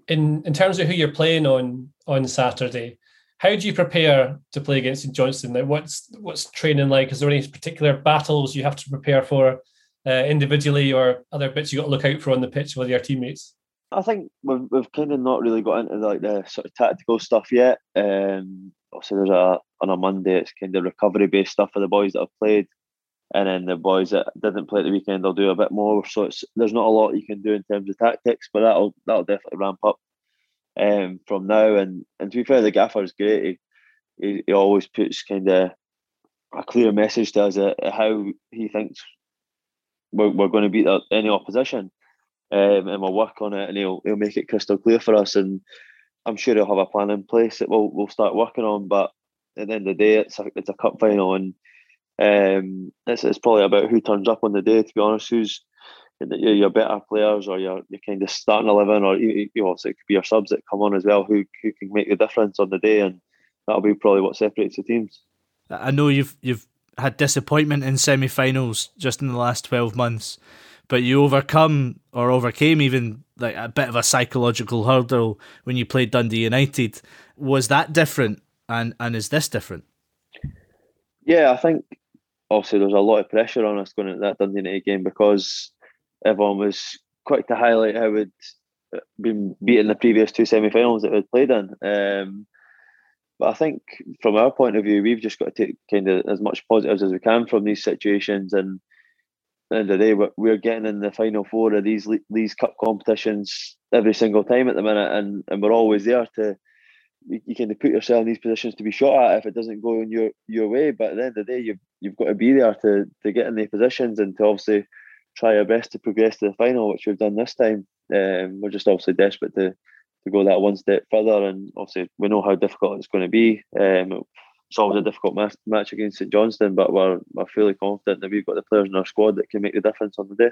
In in terms of who you're playing on on Saturday, how do you prepare to play against St Johnstone? Like what's what's training like? Is there any particular battles you have to prepare for uh, individually, or other bits you got to look out for on the pitch with your teammates? I think we've, we've kind of not really got into like the sort of tactical stuff yet. Um, also, there's a on a Monday it's kind of recovery based stuff for the boys that have played, and then the boys that didn't play at the weekend they'll do a bit more. So it's there's not a lot you can do in terms of tactics, but that'll that'll definitely ramp up um, from now. And and to be fair, the gaffer is great. He, he, he always puts kind of a clear message to us at how he thinks we're, we're going to beat any opposition, um, and we'll work on it, and he'll he'll make it crystal clear for us. And I'm sure he'll have a plan in place that we'll we'll start working on. But at the end of the day, it's a it's a cup final, and um, it's it's probably about who turns up on the day. To be honest, who's your better players or your, your kind of starting eleven, or you, you know, it could be your subs that come on as well, who who can make the difference on the day, and that'll be probably what separates the teams. I know you've you've had disappointment in semi-finals just in the last twelve months, but you overcome or overcame even like a bit of a psychological hurdle when you played Dundee United. Was that different, and and is this different? Yeah, I think obviously there's a lot of pressure on us going into that Dundee United game because everyone was quick to highlight how we'd been beaten the previous two semi-finals that we'd played in. Um, but I think from our point of view, we've just got to take kind of as much positives as we can from these situations. And at the end of the day, we're, we're getting in the final four of these these cup competitions every single time at the minute, and, and we're always there to you, you kind of put yourself in these positions to be shot at if it doesn't go in your your way. But at the end of the day, you've you've got to be there to to get in the positions and to obviously try our best to progress to the final, which we've done this time. Um, we're just obviously desperate to to go that one step further, and obviously we know how difficult it's going to be. Um, it's always a difficult match, match against St Johnstone, but we're, we're fully confident that we've got the players in our squad that can make the difference on the day.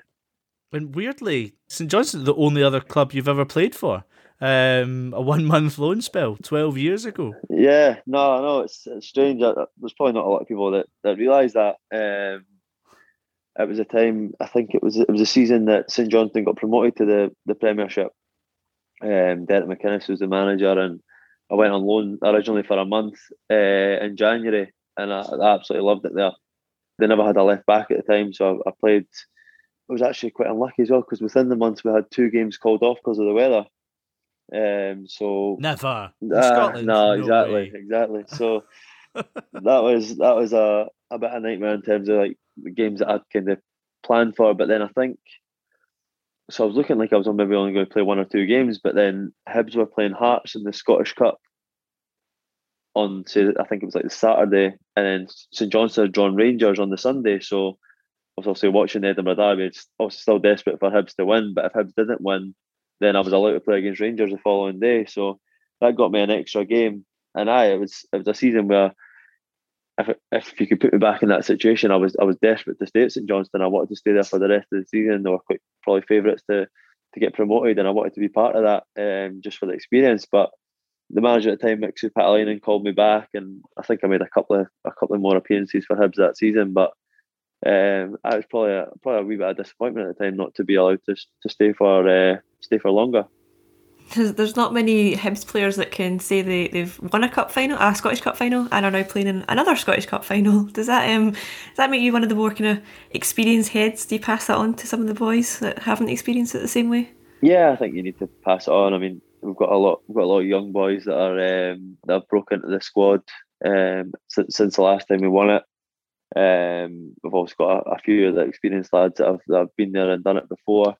And weirdly, St Johnstone the only other club you've ever played for. Um, a one month loan spell, twelve years ago. Yeah, no, no, it's, it's strange. There's probably not a lot of people that, that realise that. Um, it was a time I think it was it was a season that St Johnstone got promoted to the the Premiership. Um, Derek McInnes was the manager, and I went on loan originally for a month uh, in January, and I, I, absolutely loved it there. They never had a left back at the time, so I, I played. I was actually quite unlucky as well because within the month we had two games called off because of the weather. Um, so never. Uh, Scotland, no, exactly, no exactly. So that was that was a a bit of a nightmare in terms of like games that I'd kind of planned for. But then I think so. I was looking like I was maybe only going to play one or two games, but then Hibs were playing Hearts in the Scottish Cup on to I think it was like the Saturday, and then St Johnstone had drawn Rangers on the Sunday. So I was also watching the Edinburgh Derby. It's obviously still desperate for Hibs to win, but if Hibs didn't win, then I was allowed to play against Rangers the following day. So that got me an extra game. And I it was it was a season where if if you could put me back in that situation, I was I was desperate to stay at St Johnstone. I wanted to stay there for the rest of the season. They were quite probably favourites to to get promoted, and I wanted to be part of that um, just for the experience. But the manager at the time, Mixu Paatelainen, called me back, and I think I made a couple of a couple of more appearances for Hibs that season. But um, I was probably a, probably a wee bit of disappointment at the time not to be allowed to to stay for uh, stay for longer there's not many Hibs players that can say they, they've won a cup final, a Scottish Cup final, and are now playing in another Scottish Cup final. Does that um does that make you one of the more kind of experienced heads? Do you pass that on to some of the boys that haven't experienced it the same way? Yeah, I think you need to pass it on. I mean, we've got a lot we've got a lot of young boys that are um, that have broken into the squad um, since, since the last time we won it. Um, we've also got a, a few of the experienced lads that have, that have been there and done it before.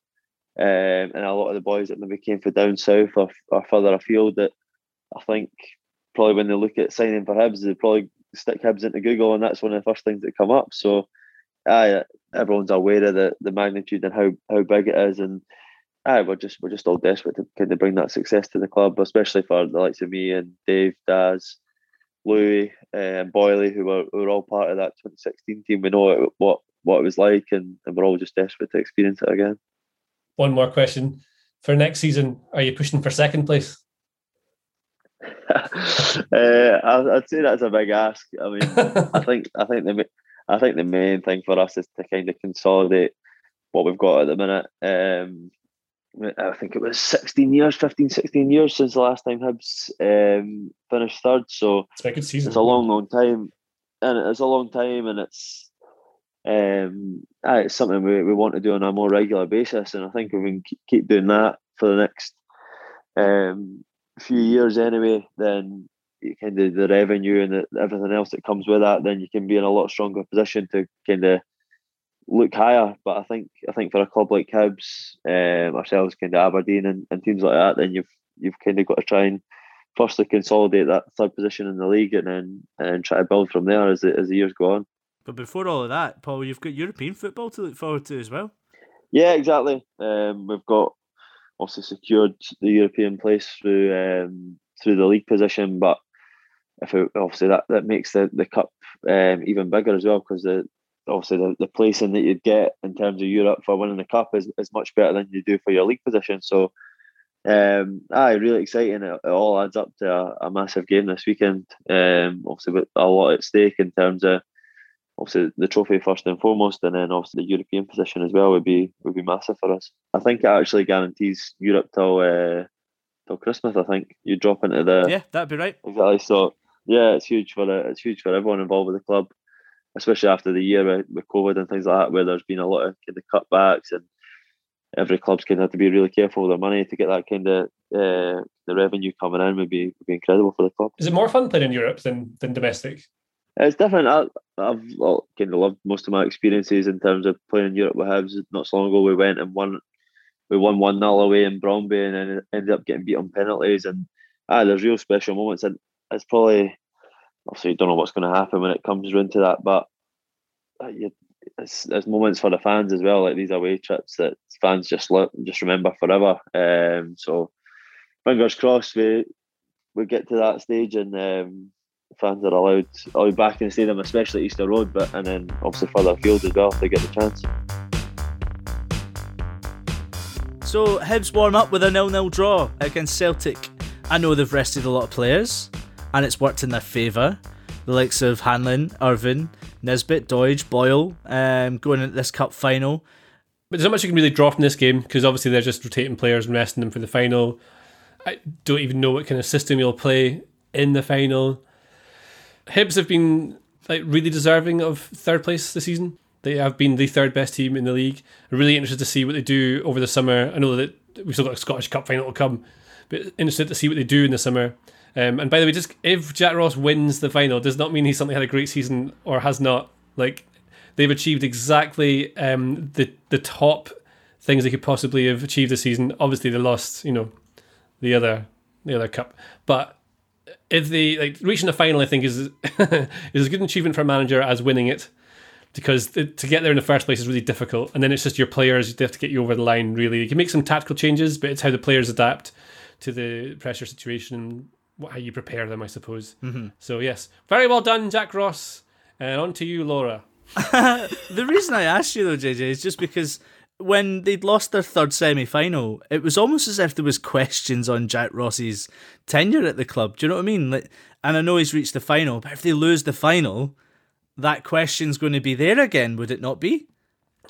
Um, and a lot of the boys that maybe came from down south or, further afield that I think probably when they look at signing for Hibs, they probably stick Hibs into Google and that's one of the first things that come up. So aye, everyone's aware of the, the magnitude and how, how big it is and aye, we're just we're just all desperate to kind of bring that success to the club, especially for the likes of me and Dave, Daz, Lewis, and um, Boyley, who were, who were all part of that 2016 team. We know what what it was like and, and we're all just desperate to experience it again one more question for next season. Are you pushing for second place? uh, I'd say that's a big ask. I mean, I think I think the I think the main thing for us is to kind of consolidate what we've got at the minute. Um, I think it was 16 years, 15, 16 years since the last time Hibs um, finished third. So it's a good season. It's a long, long time, and it's a long time, and it's um, it's something we, we want to do on a more regular basis, and I think if we can keep doing that for the next um, few years anyway, then you kind of the revenue and the, everything else that comes with that, then you can be in a lot stronger position to kind of look higher. But I think I think for a club like Hibs, um, ourselves, kind of Aberdeen and, and teams like that, then you've you've kind of got to try and firstly consolidate that third position in the league and then and try to build from there as the, as the years go on. But before all of that, Paul, you've got European football to look forward to as well. Yeah, exactly. Um, we've got obviously secured the European place through um, through the league position, but if it, obviously that, that makes the the cup um, even bigger as well because the obviously the, the placing that you'd get in terms of Europe for winning the cup is, is much better than you do for your league position. So um aye, really exciting. It, it all adds up to a, a, massive game this weekend. Um obviously with a lot at stake in terms of obviously the trophy first and foremost, and then obviously the European position as well would be would be massive for us. I think it actually guarantees Europe till uh, till Christmas. I think you drop into the yeah, that'd be right. Exactly. So yeah, it's huge for it's huge for everyone involved with the club, especially after the year with, with COVID and things like that, where there's been a lot of kind of cutbacks and every club's going to have to be really careful with their money to get that kind of uh, the revenue coming in would be would be incredible for the club. Is it more fun playing in Europe than than domestic? It's different. I, I've well, kind of loved most of my experiences in terms of playing in Europe with Hibs. Not so long ago, we went and won. We won one 0 away in Brøndby, and then ended up getting beat on penalties. And ah, there's real special moments, and it's probably obviously you don't know what's going to happen when it comes around to that, but uh, you, it's, there's moments for the fans as well, like these away trips that fans just look, just remember forever. Um, so fingers crossed we we get to that stage and um, fans are allowed allowed back in the stadium, especially Easter Road, but and then obviously further afield as well if they get the chance. So Hibs warm up with a nil-nil draw against Celtic. I know they've rested a lot of players, and it's worked in their favour. The likes of Hanlon, Irvine, Nisbet, Doidge, Boyle, um, going into this cup final. But there's not much you can really draw from this game because obviously they're just rotating players and resting them for the final. I don't even know what kind of system you'll play in the final. Hibs have been like really deserving of third place this season. They have been the third best team in the league. I'm really interested to see what they do over the summer. I know that we've still got a Scottish Cup final to come, but interested to see what they do in the summer. Um, and by the way, just if Jack Ross wins the final, does not mean he's suddenly had a great season or has not. Like they've achieved exactly um, the the top things they could possibly have achieved this season. Obviously, they lost, you know, the other the other cup, but if they like reaching the final, I think is is as good an achievement for a manager as winning it because to get there in the first place is really difficult. And then it's just your players they have to get you over the line. Really, you can make some tactical changes, but it's how the players adapt to the pressure situation and how you prepare them, I suppose. Mm-hmm. So yes, very well done, Jack Ross. And on to you, Laura. the reason I asked you though, JJ, is just because when they'd lost their third semi final, it was almost as if there was questions on Jack Ross's tenure at the club. Do you know what I mean? Like, and I know he's reached the final, but if they lose the final, that question's going to be there again, would it not be?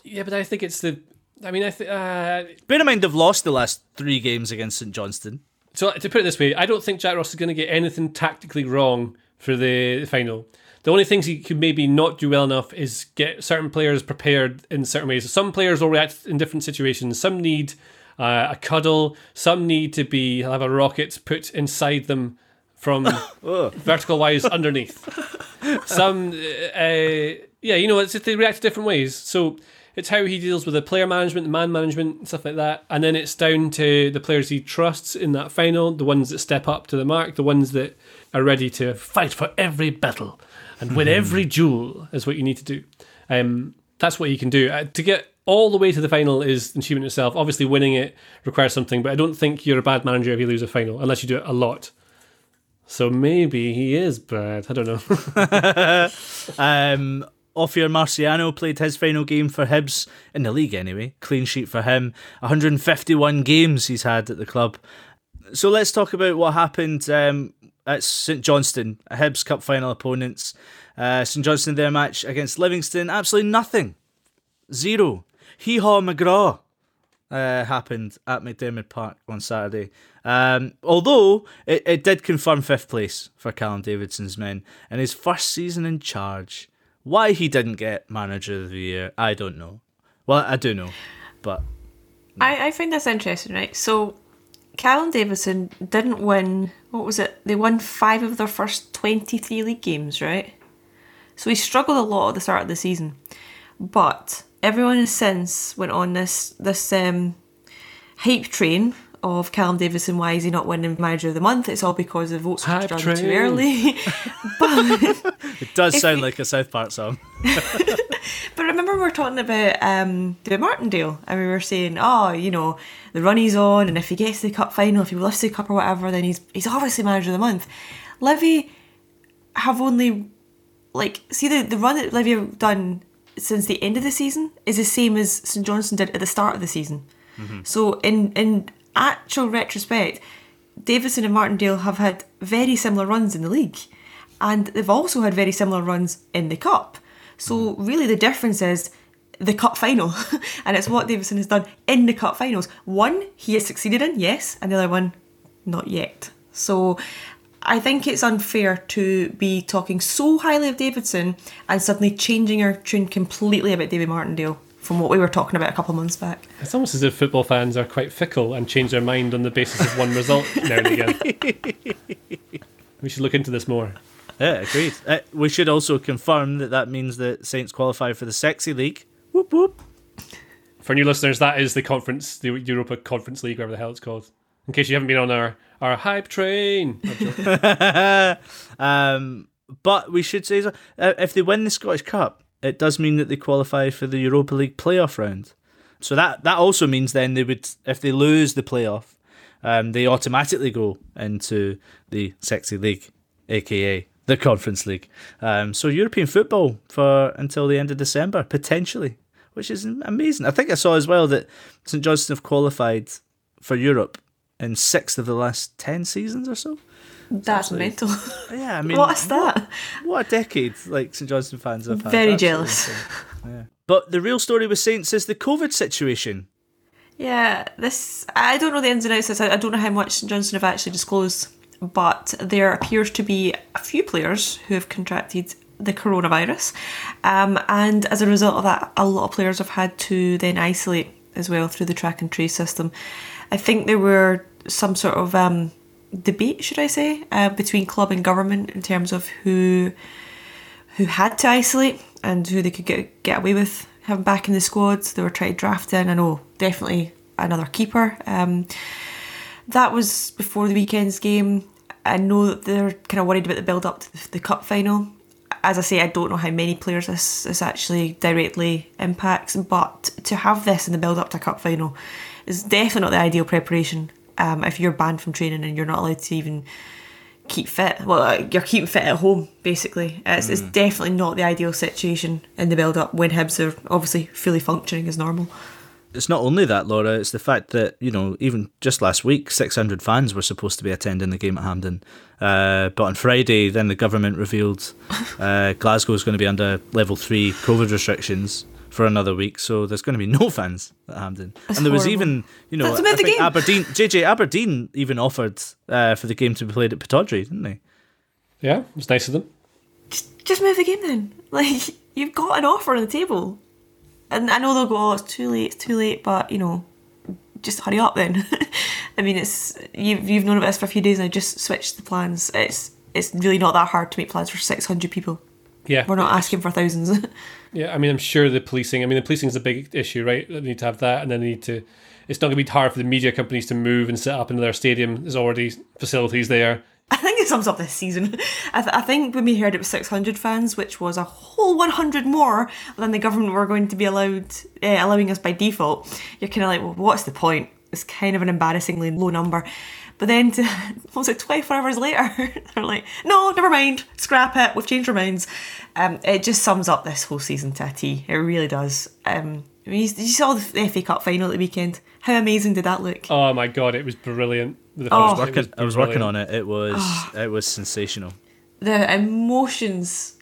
Yeah, but I think it's the. I mean, I think. Uh... Bear in mind they've lost the last three games against St Johnstone. So to put it this way, I don't think Jack Ross is going to get anything tactically wrong for the final. The only things he could maybe not do well enough is get certain players prepared in certain ways. Some players will react in different situations. Some need uh, a cuddle. Some need to be have a rocket put inside them from vertical wise underneath. Some, uh, yeah, you know, it's they react different ways. So it's how he deals with the player management, the man management, stuff like that. And then it's down to the players he trusts in that final, the ones that step up to the mark, the ones that are ready to fight for every battle and win every duel is what you need to do. Um, that's what you can do. Uh, to get all the way to the final is an achievement itself. Obviously, winning it requires something, but I don't think you're a bad manager if you lose a final, unless you do it a lot. So maybe he is bad. I don't know. um, Ofir Marciano played his final game for Hibs in the league anyway. Clean sheet for him. 151 games he's had at the club. So let's talk about what happened um, at St Johnstone, Hibs Cup final opponents. Uh, St Johnstone, their match against Livingston, absolutely nothing. Zero. Hee Haw McGraw uh, happened at McDiarmid Park on Saturday. Um, although it, it did confirm fifth place for Callum Davidson's men in his first season in charge. Why he didn't get manager of the year, I don't know. Well, I do know, but I, I find this interesting, right? So Callum Davidson didn't win. What was it? They won five of their first twenty-three league games, right? So he struggled a lot at the start of the season, but everyone has since went on this this um, hype train of Callum Davidson. Why is he not winning Manager of the Month? It's all because the votes were done too early. but it does sound like a South Park song. but remember, we were talking about um, the Martindale, and we were saying, oh, you know, the run he's on, and if he gets to the cup final, if he lifts the cup or whatever, then he's he's obviously Manager of the Month. Livy have only like see the the run that Livy have done since the end of the season is the same as St Johnstone did at the start of the season. Mm-hmm. So in in actual retrospect, Davidson and Martindale have had very similar runs in the league, and they've also had very similar runs in the cup. So really, the difference is the cup final, and it's what Davidson has done in the cup finals. One he has succeeded in, yes, and the other one, not yet. So I think it's unfair to be talking so highly of Davidson and suddenly changing our tune completely about David Martindale from what we were talking about a couple of months back. It's almost as if football fans are quite fickle and change their mind on the basis of one result now and again. we should look into this more. Yeah, agreed. Uh, we should also confirm that that means that Saints qualify for the Sexy League. Whoop whoop. For new listeners, that is the conference, the Europa Conference League, whatever the hell it's called. In case you haven't been on our, our hype train. um, but we should say uh, if they win the Scottish Cup, it does mean that they qualify for the Europa League playoff round. So that that also means then they would, if they lose the playoff, um, they automatically go into the Sexy League, aka the Conference League. Um, so European football for until the end of December potentially, which is amazing. I think I saw as well that St Johnstone have qualified for Europe in six of the last ten seasons or so. That's mental. Yeah, I mean, what's that? What, what a decade! Like St Johnstone fans have had. Very Absolutely jealous. Yeah. But the real story with Saints is the COVID situation. Yeah, this I don't know the ins and outs. I I don't know how much St Johnstone have actually disclosed, but there appears to be a few players who have contracted the coronavirus, um, and as a result of that, a lot of players have had to then isolate as well through the track and trace system. I think there were some sort of um, debate, should I say, uh, between club and government in terms of who who had to isolate and who they could get get away with having back in the squads. They were trying to draft in. I know definitely another keeper. Um, that was before the weekend's game. I know that they're kind of worried about the build up to the, cup final. As I say, I don't know how many players this, this actually directly impacts, but to have this in the build up to a cup final is definitely not the ideal preparation. Um, if you're banned from training and you're not allowed to even keep fit, well, uh, you're keeping fit at home basically. It's, it's Mm. definitely not the ideal situation in the build up when Hibs are obviously fully functioning as normal. It's not only that, Laura. It's the fact that you know, even just last week, six hundred fans were supposed to be attending the game at Hampden, uh, but on Friday, then the government revealed uh, Glasgow is going to be under level three COVID restrictions for another week. So there's going to be no fans at Hampden, That's and there was even you know, That's I about the think game. Aberdeen, JJ Aberdeen even offered uh, for the game to be played at Pittodrie, didn't they? Yeah, it was nice of them. Just move the game then. Like you've got an offer on the table, and I know they'll go, "Oh, it's too late, it's too late," but you know, just hurry up then. I mean, it's you've you've known about this for a few days and I Just switched the plans. It's it's really not that hard to make plans for six hundred people. Yeah. We're not asking for thousands. Yeah, I mean, I'm sure the policing. I mean, the policing is a big issue, right? They need to have that, and then they need to. It's not going to be hard for the media companies to move and set up into their stadium. There's already facilities there. Sums up this season. I, th- I think when we heard it was 600 fans, which was a whole 100 more than the government were going to be allowed, uh, allowing us by default, you're kind of like, well, what's the point? It's kind of an embarrassingly low number. But then, to, what was it 24 hours later? they're like, no, never mind, scrap it, we've changed our minds. Um, it just sums up this whole season to a T. It really does. Um, you, you saw the FA Cup final at the weekend. How amazing did that look? Oh my god, it was brilliant. The Oh. first- I was working, I was working on it. It was it was sensational. the emotions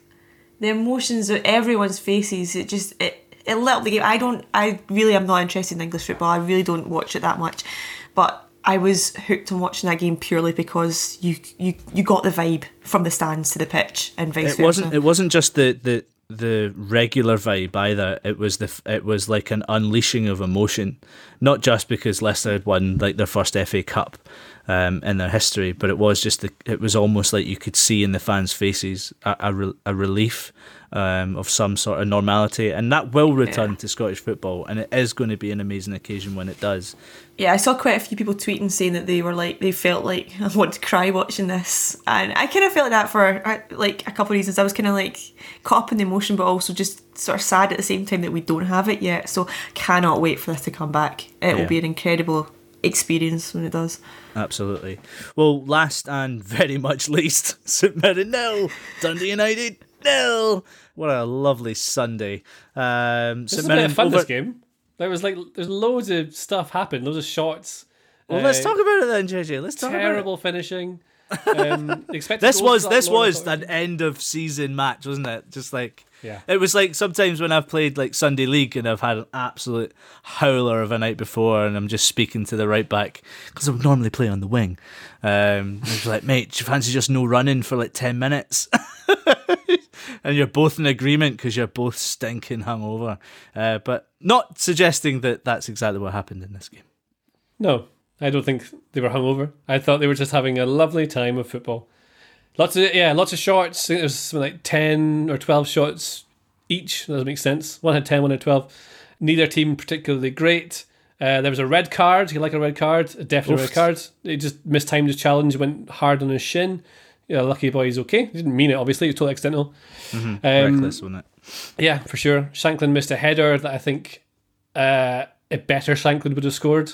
the emotions of everyone's faces it just it it lit up the game i don't i really am not interested in english football i really don't watch it that much but i was hooked on watching that game purely because you you you got the vibe from the stands to the pitch and vice it versa wasn't it wasn't just the the the regular vibe either. It was the it was like an unleashing of emotion. Not just because Leicester had won like their first FA Cup um, in their history but it was just the, it was almost like you could see in the fans faces a, a, re- a relief um, of some sort of normality. And that will return to Scottish football and it is going to be an amazing occasion when it does. Yeah i saw quite a few people tweeting saying that they were like they felt like i want to cry watching this. And i kind of felt like that for uh, like a couple of reasons. I was kind of like caught up in the emotion but also just sort of sad at the same time that we don't have it yet so cannot wait for this to come back it will be an incredible experience when it does Absolutely. Well, last and very much least, St Mirren nil, Dundee United nil. What a lovely Sunday. Um, This St is a bit of fun. over- This game. There was like there's loads of stuff happened, loads of shots. Well, let's uh, talk about it then, JJ. Let's talk about it. terrible finishing. Um, this was this Laura was an end of season match, wasn't it? Just like Yeah. it was like sometimes when I've played like Sunday League and I've had an absolute howler of a night before, and I'm just speaking to the right back because I would normally play on the wing. Um, like, mate, do you fancy just no running for like ten minutes? and you're both in agreement because you're both stinking hungover. Uh, but not suggesting that that's exactly what happened in this game. No, I don't think they were hungover. I thought they were just having a lovely time of football. Lots of yeah, lots of shots. I think there was something like ten or twelve shots each. That doesn't make sense. One had ten, one had twelve. Neither team particularly great. Uh, there was a red card. You like a red card? Definitely a definite Oof. red card. He just mistimed his challenge, went hard on his shin. Yeah, lucky boy, he's okay. He didn't mean it, obviously. He was totally accidental. Mhm. Um, Reckless, wasn't it? Yeah, for sure. Shankland missed a header that I think uh, a better Shankland would have scored.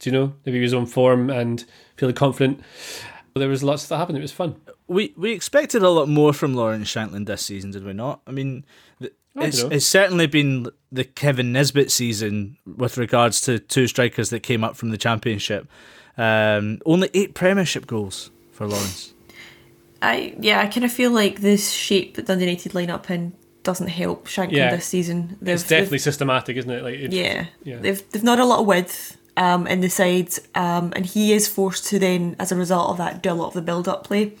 Do you know? If he was on form and feeling confident. But there was lots that happened. It was fun. we we expected a lot more from Lawrence Shankland this season, did we not? I mean, th- I it's, know. it's certainly been the Kevin Nisbet season with regards to two strikers that came up from the championship. Um, only eight Premiership goals for Lawrence. I yeah, I kind of feel like this shape that Dundee United line up in doesn't help Shankland Yeah. this season. it's They've- definitely systematic, isn't it? Like it, yeah, yeah. they've they've not a lot of width um, in the sides, um, and he is forced to then, as a result of that, do a lot of the build-up play.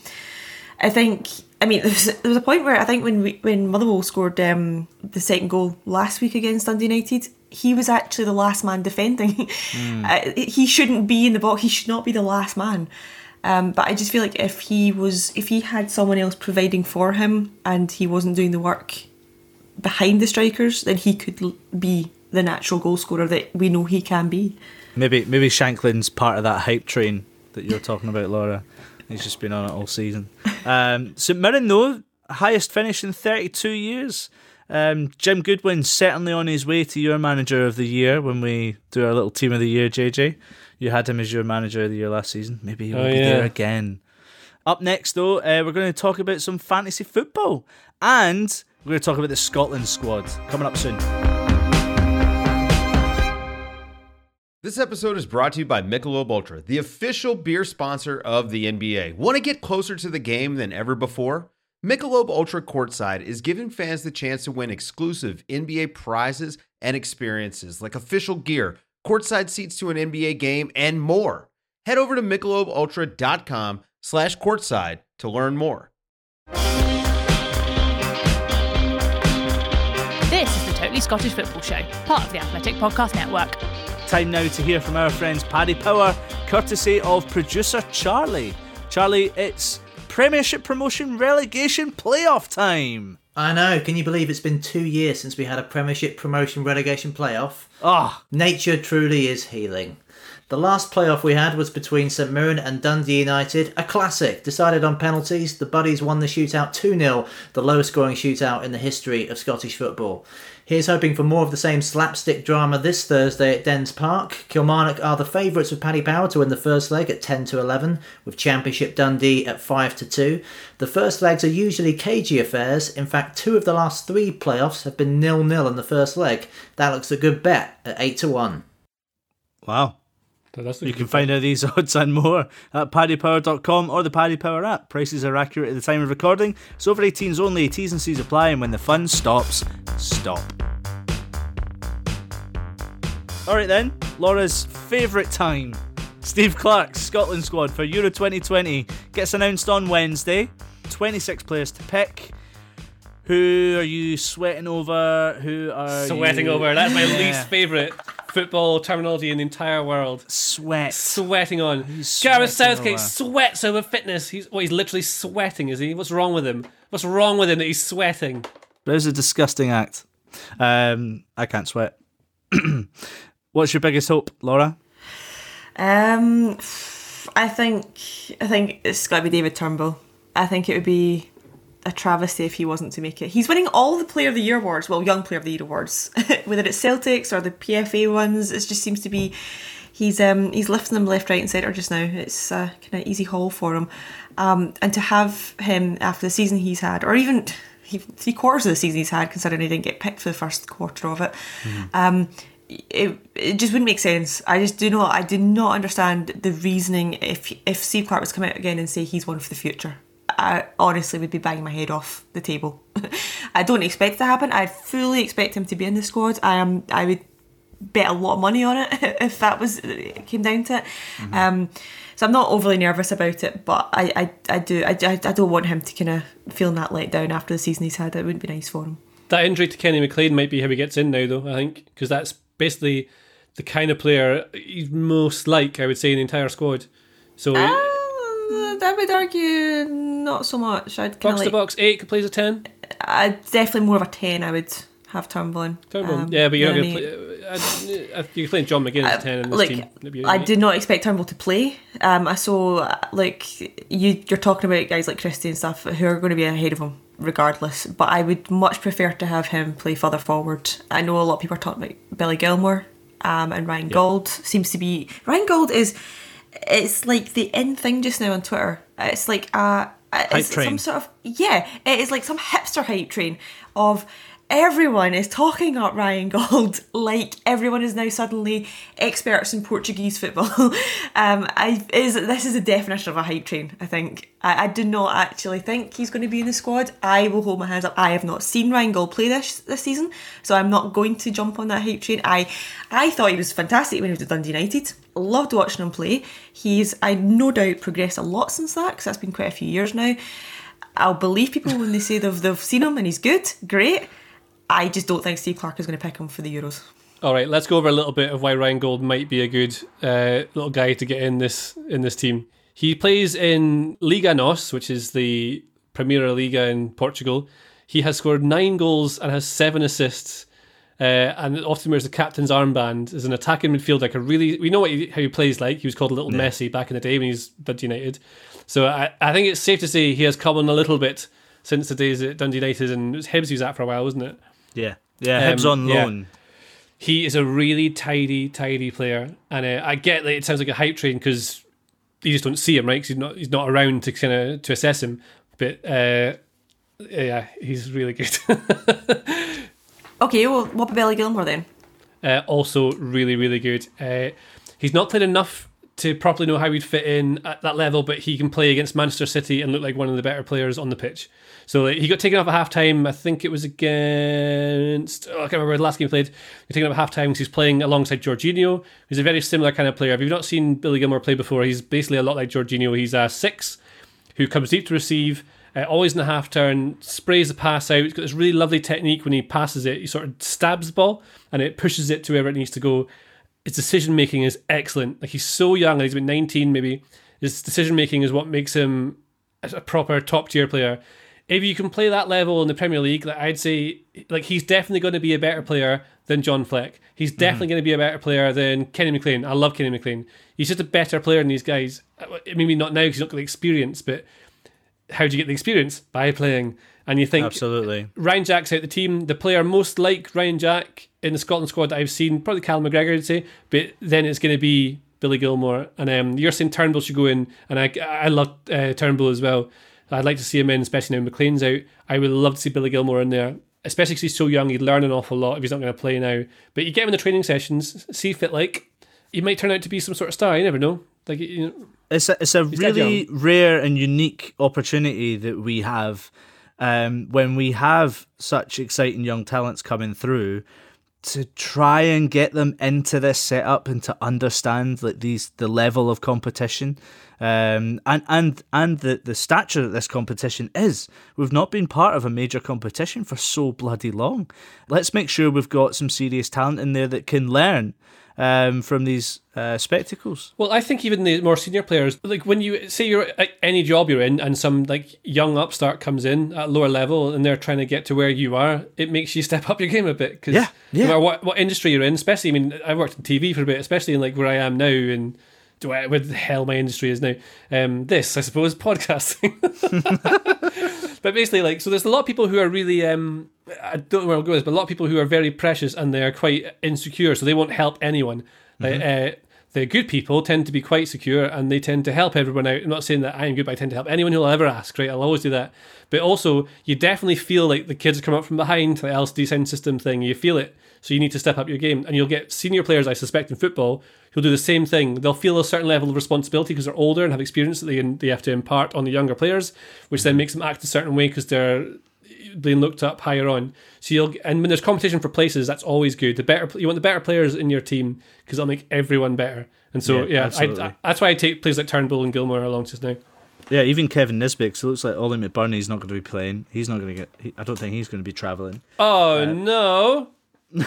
I think. I mean, there was, there was a point where I think when we, when Motherwell scored um, the second goal last week against Dundee United, he was actually the last man defending. Uh, he shouldn't be in the box. He should not be the last man. Um, but I just feel like if he was, if he had someone else providing for him, and he wasn't doing the work behind the strikers, then he could be the natural goal scorer that we know he can be. Maybe maybe Shankland's part of that hype train that you're talking about, Laura. He's just been on it all season. Um, St Mirren, though, highest finish in 32 years. Um, Jim Goodwin certainly on his way to your manager of the year when we do our little team of the year, JJ. You had him as your manager of the year last season. Maybe he'll Oh, be yeah. there again. Up next, though, uh, we're going to talk about some fantasy football. And we're going to talk about the Scotland squad coming up soon. This episode is brought to you by Michelob Ultra, the official beer sponsor of the NBA. Want to get closer to the game than ever before? Michelob Ultra Courtside is giving fans the chance to win exclusive NBA prizes and experiences like official gear, courtside seats to an NBA game, and more. Head over to michelobultra.com slash courtside to learn more. This is the Totally Scottish Football Show, part of the Athletic Podcast Network. Time now to hear from our friends Paddy Power, courtesy of producer Charlie. Charlie, it's Premiership promotion relegation playoff time. I know. Can you believe it's been two years since we had a Premiership promotion relegation playoff? Ah, nature truly is healing. The last playoff we had was between St Mirren and Dundee United, a classic, decided on penalties. The Buddies won the shootout 2 0, the lowest scoring shootout in the history of Scottish football. Here's hoping for more of the same slapstick drama this Thursday at Dens Park. Kilmarnock are the favourites with Paddy Power to win the first leg at 10 to 11, with Championship Dundee at 5 to 2. The first legs are usually cagey affairs. In fact, two of the last three playoffs have been nil nil in the first leg. That looks a good bet at 8 to 1. Wow. You can find out these odds and more at paddypower.com or the Paddy Power app. Prices are accurate at the time of recording, so for 18s only. T's and C's apply, and when the fun stops, stop. Alright then, Laura's favourite time. Steve Clarke's Scotland squad for Euro 2020 gets announced on Wednesday. 26 players to pick. Who are you sweating over? Who are Sweating you- over. That's my Yeah. least favourite football terminology in the entire world. Sweat. Sweating on. Gareth sweating Southgate over? sweats over fitness. He's well, he's literally sweating, is he? What's wrong with him? What's wrong with him that he's sweating? That is a disgusting act. Um, I can't sweat. What's your biggest hope, Laura? Um, I think I think it's got to be David Turnbull. I think it would be a travesty if he wasn't to make it. He's winning all the Player of the Year awards, well, Young Player of the Year awards, whether it's Celtics or the PFA ones. It just seems to be he's um he's lifting them left, right, and centre just now. It's a kind of easy haul for him, um, and to have him after the season he's had, or even. he- Three quarters of the season he's had, considering he didn't get picked for the first quarter of it. Um, it, it just wouldn't make sense. I just do not. I do not understand the reasoning. If if Steve Clarke was to come out again and say he's one for the future, I honestly would be banging my head off the table. I don't expect it to happen. I fully expect him to be in the squad. I am. I would bet a lot of money on it if that was it came down to it. Mm-hmm. Um, so I'm not overly nervous about it, but I I, I do I, I, don't want him to kind of feel that let down after the season he's had. It wouldn't be nice for him. That injury to Kenny McLean might be how he gets in now, though. I think because that's basically the kind of player he's most like. I would say in the entire squad. So Uh, I would argue not so much. I'd box to like, box eight plays a ten. uh, definitely more of a ten. I would have Turnbull in. Turnbull. Um, yeah, but you're going to play. Uh, uh, you're playing John McGinn as a ten in this like team. I did not expect Turnbull to play. Um, I saw like you you're talking about guys like Christie and stuff who are going to be ahead of him regardless. But I would much prefer to have him play further forward. I know a lot of people are talking about Billy Gilmour, um, and Ryan Gauld seems to be Ryan Gauld is it's like the in thing just now on Twitter. It's like uh it's train. some sort of yeah, it is like some hipster hype train of everyone is talking up Ryan Gauld like everyone is now suddenly experts in Portuguese football. um, I is this is a definition of a hype train. I think I, I do not actually think he's going to be in the squad. I will hold my hands up. I have not seen Ryan Gauld play this this season, so I'm not going to jump on that hype train. I I thought he was fantastic when he was at Dundee United. Loved watching him play. He's I no doubt progressed a lot since that because that's been quite a few years now. I'll believe people when they say they've, they've seen him and he's good, great. I just don't think Steve Clarke is going to pick him for the Euros. All right, let's go over a little bit of why Ryan Gauld might be a good uh, little guy to get in this in this team. He plays in Liga NOS, which is the Primeira Liga in Portugal. He has scored nine goals and has seven assists. Uh, and often wears the captain's armband as an attacking midfielder. Like a really, we know what he, how he plays like. He was called a little Yeah. Messi back in the day when he was Dundee United. So I, I think it's safe to say he has come on a little bit since the days at Dundee United and it was Hibs he was at for a while, wasn't it? Yeah. Yeah, Hibs on loan. He is a really tidy, tidy player, and uh, I get that it sounds like a hype train because you just don't see him, right? Because he's not he's not around to kind of to assess him. But uh, yeah, he's really good. Okay, well, what about Billy Gilmour then? uh, also really, really good. Uh, he's not played enough to properly know how he'd fit in at that level, but he can play against Manchester City and look like one of the better players on the pitch. So like, he got taken off at half time. I think it was against. Oh, I can't remember the last game he played. He taken off at half time because he's playing alongside Jorginho, who's a very similar kind of player. If you've not seen Billy Gilmour play before, he's basically a lot like Jorginho. He's a six who comes deep to receive, uh, always in the half turn, sprays the pass out. He's got this really lovely technique when he passes it. He sort of stabs the ball and it pushes it to wherever it needs to go. His decision making is excellent. Like he's so young, and he's been 19 maybe. His decision making is what makes him a proper top tier player. If you can play that level in the Premier League, like I'd say, like he's definitely going to be a better player than John Fleck. He's mm-hmm. definitely going to be a better player than Kenny McLean. I love Kenny McLean. He's just a better player than these guys. Maybe not now because he's not got the experience, but how do you get the experience? By playing. And you think Absolutely. Ryan Jack's out the team. The player most like Ryan Jack in the Scotland squad that I've seen, probably Cal McGregor, I'd say, but then it's going to be Billy Gilmour. And um, you're saying Turnbull should go in, and I, I love uh, Turnbull as well. I'd like to see him in, especially now McLean's out. I would love to see Billy Gilmour in there, especially because he's so young. He'd learn an awful lot if he's not going to play now. But you get him in the training sessions, see fit like he might turn out to be some sort of star. You never know. Like you know, It's a, it's a really rare and unique opportunity that we have um, when we have such exciting young talents coming through to try and get them into this setup and to understand like these the level of competition um, and and and the the stature that this competition is. We've not been part of a major competition for so bloody long. Let's make sure we've got some serious talent in there that can learn um, from these uh, spectacles. Well, I think even the more senior players, like when you say you're at any job you're in, and some like young upstart comes in at lower level, and they're trying to get to where you are, it makes you step up your game a bit. Because Yeah, yeah. no matter what, what industry you're in, especially, I mean, I worked in TV for a bit, especially in like where I am now, and do I, where the hell my industry is now. Um, this, I suppose, podcasting. but basically, like, so there's a lot of people who are really, um, I don't know where I'll go with this, but a lot of people who are very precious and they're quite insecure, so they won't help anyone. Like, uh, the good people tend to be quite secure and they tend to help everyone out. I'm not saying that I am good, but I tend to help anyone who'll ever ask, right? I'll always do that. But also, you definitely feel like the kids come up from behind, the LCD sound system thing, you feel it. So you need to step up your game. And you'll get senior players, I suspect, in football who'll do the same thing. They'll feel a certain level of responsibility because they're older and have experience that they, they have to impart on the younger players, which then makes them act a certain way because they're being looked up higher on. So you'll and when there's competition for places, that's always good. The better you want the better players in your team because it'll make everyone better. And so Yeah, yeah, I. I, that's why I take players like Turnbull and Gilmour along just now. Yeah, even Kevin Nisbet. So it looks like Oli McBurnie's not going to be playing. He's not going to get. He, I don't think he's going to be travelling. Oh no!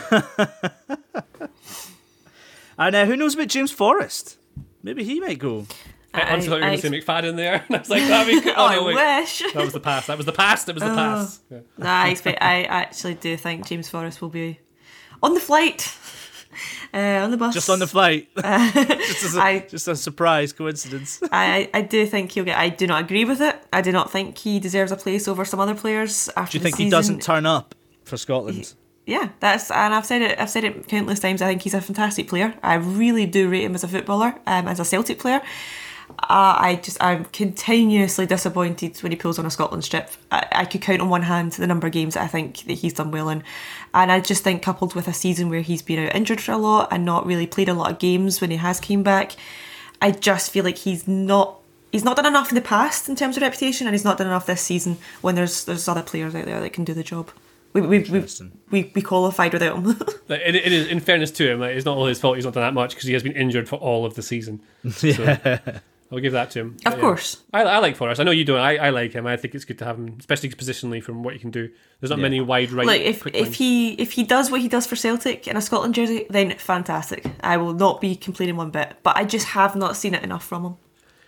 And uh, who knows about James Forrest? Maybe he might go. I, honestly thought you were going to say McFadden there, and I was like, that'd be good. Oh, no, I wait. wish. That was the past. That was the past. It was the Oh. past. Yeah. Nah, I expect. I actually do think James Forrest will be on the flight, uh, on the bus. Just on the flight. Uh, just, as a, I- just a surprise coincidence. I, I do think he'll get. I do not agree with it. I do not think he deserves a place over some other players. After Do you the think he doesn't turn up for Scotland? Yeah, that's and I've said it. I've said it countless times. I think he's a fantastic player. I really do rate him as a footballer, um, as a Celtic player. Uh, I just I'm continuously disappointed when he pulls on a Scotland strip. I, I could count on one hand the number of games that I think that he's done well in, and I just think coupled with a season where he's been out injured for a lot and not really played a lot of games when he has came back, I just feel like he's not he's not done enough in the past in terms of reputation, and he's not done enough this season when there's there's other players out there that can do the job. We we we, we, we qualified without him. It, it is, in fairness to him, it's not all his fault. He's not done that much because he has been injured for all of the season. Yeah. So, I'll give that to him. Of But, course. I, I like Forrest. I know you don't. I, I like him. I think it's good to have him, especially positionally from what you can do. There's not Yeah. many wide right. like if if he if he does what he does for Celtic in a Scotland jersey, then fantastic. I will not be complaining one bit. But I just have not seen it enough from him.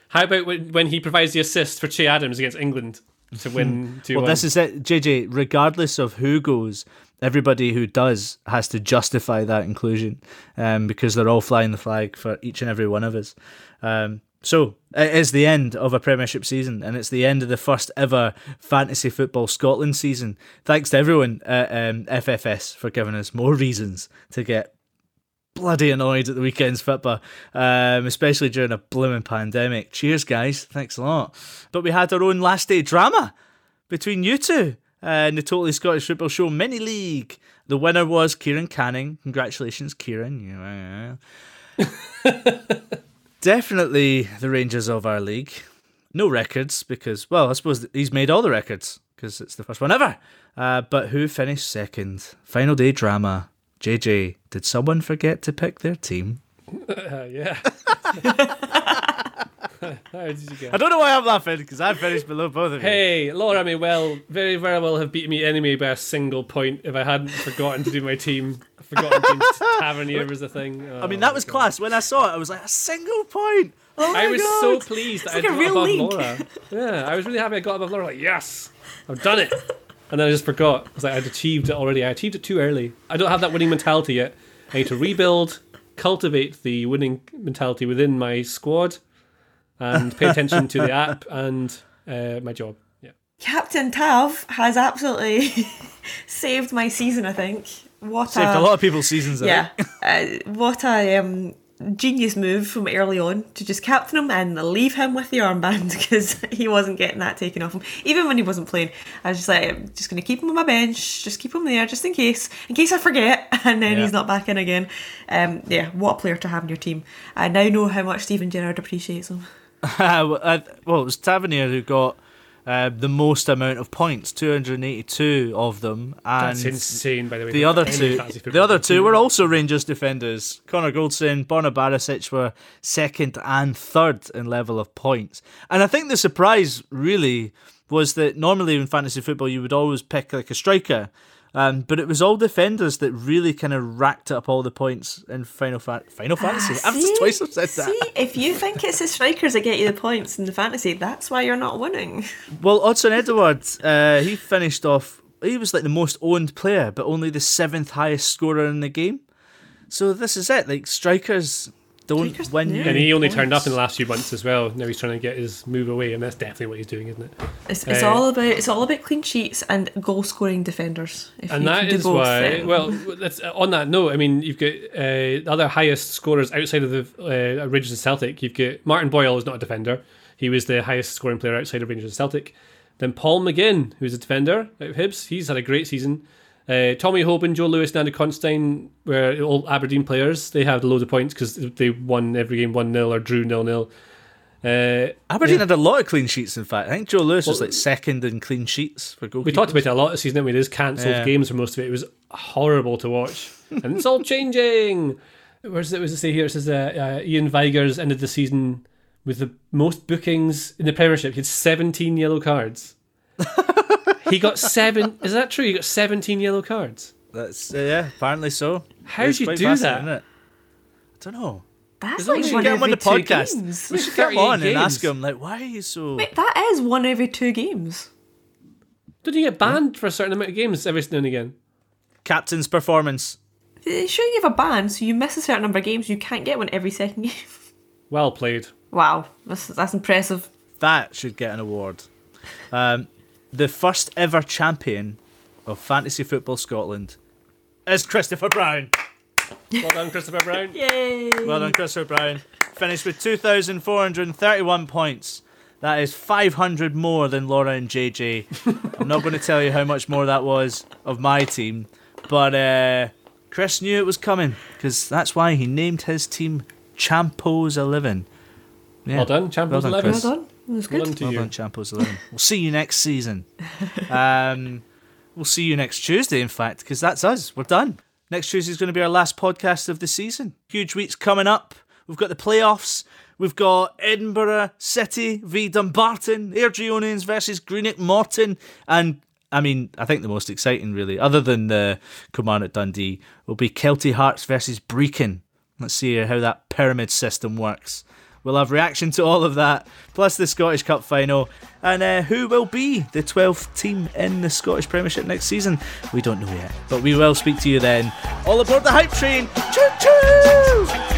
How about when, when he provides the assist for Che Adams against England to win two well, this is it, JJ. Regardless of who goes, everybody who does has to justify that inclusion, um, because they're all flying the flag for each and every one of us. Um, so it is the end of a Premiership season, and it's the end of the first ever Fantasy Football Scotland season. Thanks to everyone at um, FFS for giving us more reasons to get bloody annoyed at the weekend's football, um, especially during a blooming pandemic. Cheers, guys. Thanks a lot. But we had our own last day drama between you two uh, in the Totally Scottish Football Show Mini League. The winner was Kieran Canning. Congratulations, Kieran. Definitely the Rangers of our league. No records because, well, I suppose he's made all the records because it's the first one ever. Uh, but who finished second? Final day drama. JJ, did someone forget to pick their team? Uh, yeah. How did you get? I don't know why I'm laughing because I finished below both of you. Hey, Laura may well, very, very well have beaten me anyway by a single point if I hadn't forgotten to do my team. Forgotten James Tavernier was a thing. I mean, that was class. When I saw it, I was like, a single point. Oh my I was God. so pleased It's that like I a got real above league. Laura. Yeah, I was really happy I got above Laura. Like, yes, I've done it. And then I just forgot. I was like, I'd achieved it already. I achieved it too early. I don't have that winning mentality yet. I need to rebuild, cultivate the winning mentality within my squad, and pay attention to the app and uh, my job. Yeah. Captain Tav has absolutely saved my season. I think. What Saved a lot of people's seasons, I Yeah. uh, what a um, genius move from early on to just captain him and leave him with the armband because he wasn't getting that taken off him. Even when he wasn't playing, I was just like, I'm just going to keep him on my bench, just keep him there just in case, in case I forget, and then Yeah. he's not back in again. Um, yeah, what a player to have in your team. I now know how much Steven Gerrard appreciates him. well, well, it was Tavernier who got uh, the most amount of points, 282 of them. And That's insane, by the way. The other two, the other two were also Rangers defenders. Connor Goldson, Borna Barisic were second and third in level of points. And I think the surprise really was that normally in fantasy football you would always pick like a striker. Um, but it was all defenders that really kind of racked up all the points in Final Fa- Final Fantasy. Ah, I've see? twice I've said that. See, if you think it's the strikers that get you the points in the fantasy, that's why you're not winning. Well, Odsonne Edouard, uh, he finished off. He was like the most owned player, but only the seventh highest scorer in the game. So this is it. Like strikers, don't win. And he only turned up in the last few months as well. Now he's trying to get his move away, and that's definitely what he's doing, isn't it? It's, it's Uh, all about it's all about clean sheets and goal scoring defenders. If and you that can do both, why. then- Well, that's on that note. I mean, you've got uh, the other highest scorers outside of the uh, Rangers and Celtic. You've got Martin Boyle is not a defender. He was the highest scoring player outside of Rangers and Celtic. Then Paul McGinn, who's a defender out of Hibs. He's had a great season. Uh, Tommy Hoban, Joe Lewis, and Andy Considine were all Aberdeen players. They had loads of points because they won every game 1 0 or drew 0 0. Uh, Aberdeen yeah. had a lot of clean sheets. In fact, I think Joe Lewis was like second in clean sheets for goalkeepers. We talked about it a lot this season. didn't we? There's cancelled Yeah. games for most of it. It was horrible to watch, and it's all changing. Where's it? Was it say here? It says uh, uh, Iain Vigurs ended the season with the most bookings in the Premiership. He had 17 yellow cards. He got seven. Is that true? He got 17 yellow cards. That's uh, yeah, apparently so. How It's do you do fascinating, that? isn't it? I don't know. That's like as you one get him on the two podcast, games. we should get him on and ask him like, why are you so? Wait, that is one every two games. Did you get banned for a certain amount of games every now and again? Captain's performance. They sure you have a ban, so you miss a certain number of games. You can't get one every second game. Well played. wow, that's that's impressive. That should get an award. Um, the first ever champion of fantasy football Scotland is Christopher Brown. Well done, Christopher Brown. Yay! Well done, Christopher Brown. Finished with 2,431 points. That is 500 more than Laura and JJ. I'm not going to tell you how much more that was of my team, but uh, Chris knew it was coming because that's why he named his team Champos 11. Yeah. Well done, Champos 11. Chris. Well done. That was good. Well done to Well you. done, Champos 11. We'll see you next season. Um, we'll see you next Tuesday, in fact, because that's us. We're done. Next Tuesday is going to be our last podcast of the season. Huge weeks coming up. We've got the playoffs. We've got Edinburgh City v Dumbarton, Airdrieonians versus Greenock Morton, and I mean, I think the most exciting, really, other than the Kilmarnock Dundee, will be Kelty Hearts versus Brechin. Let's see how that pyramid system works. We'll have reaction to all of that, plus the Scottish Cup final, and uh, who will be the 12th team in the Scottish Premiership next season. We don't know yet, but we will speak to you then. All aboard the hype train! Choo choo!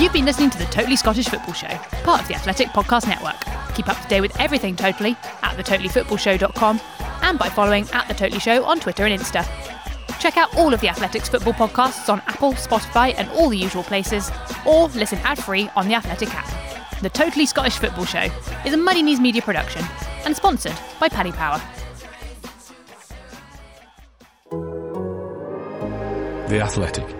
You've been listening to the Totally Scottish Football Show, part of the Athletic Podcast Network. Keep up to date with everything Totally at thetotallyfootballshow.com and by following at The Totally Show on Twitter and Insta. Check out all of the Athletics football podcasts on Apple, Spotify, and all the usual places, or listen ad free on the Athletic app. The Totally Scottish Football Show is a Muddy Knees media production and sponsored by Paddy Power. The Athletic.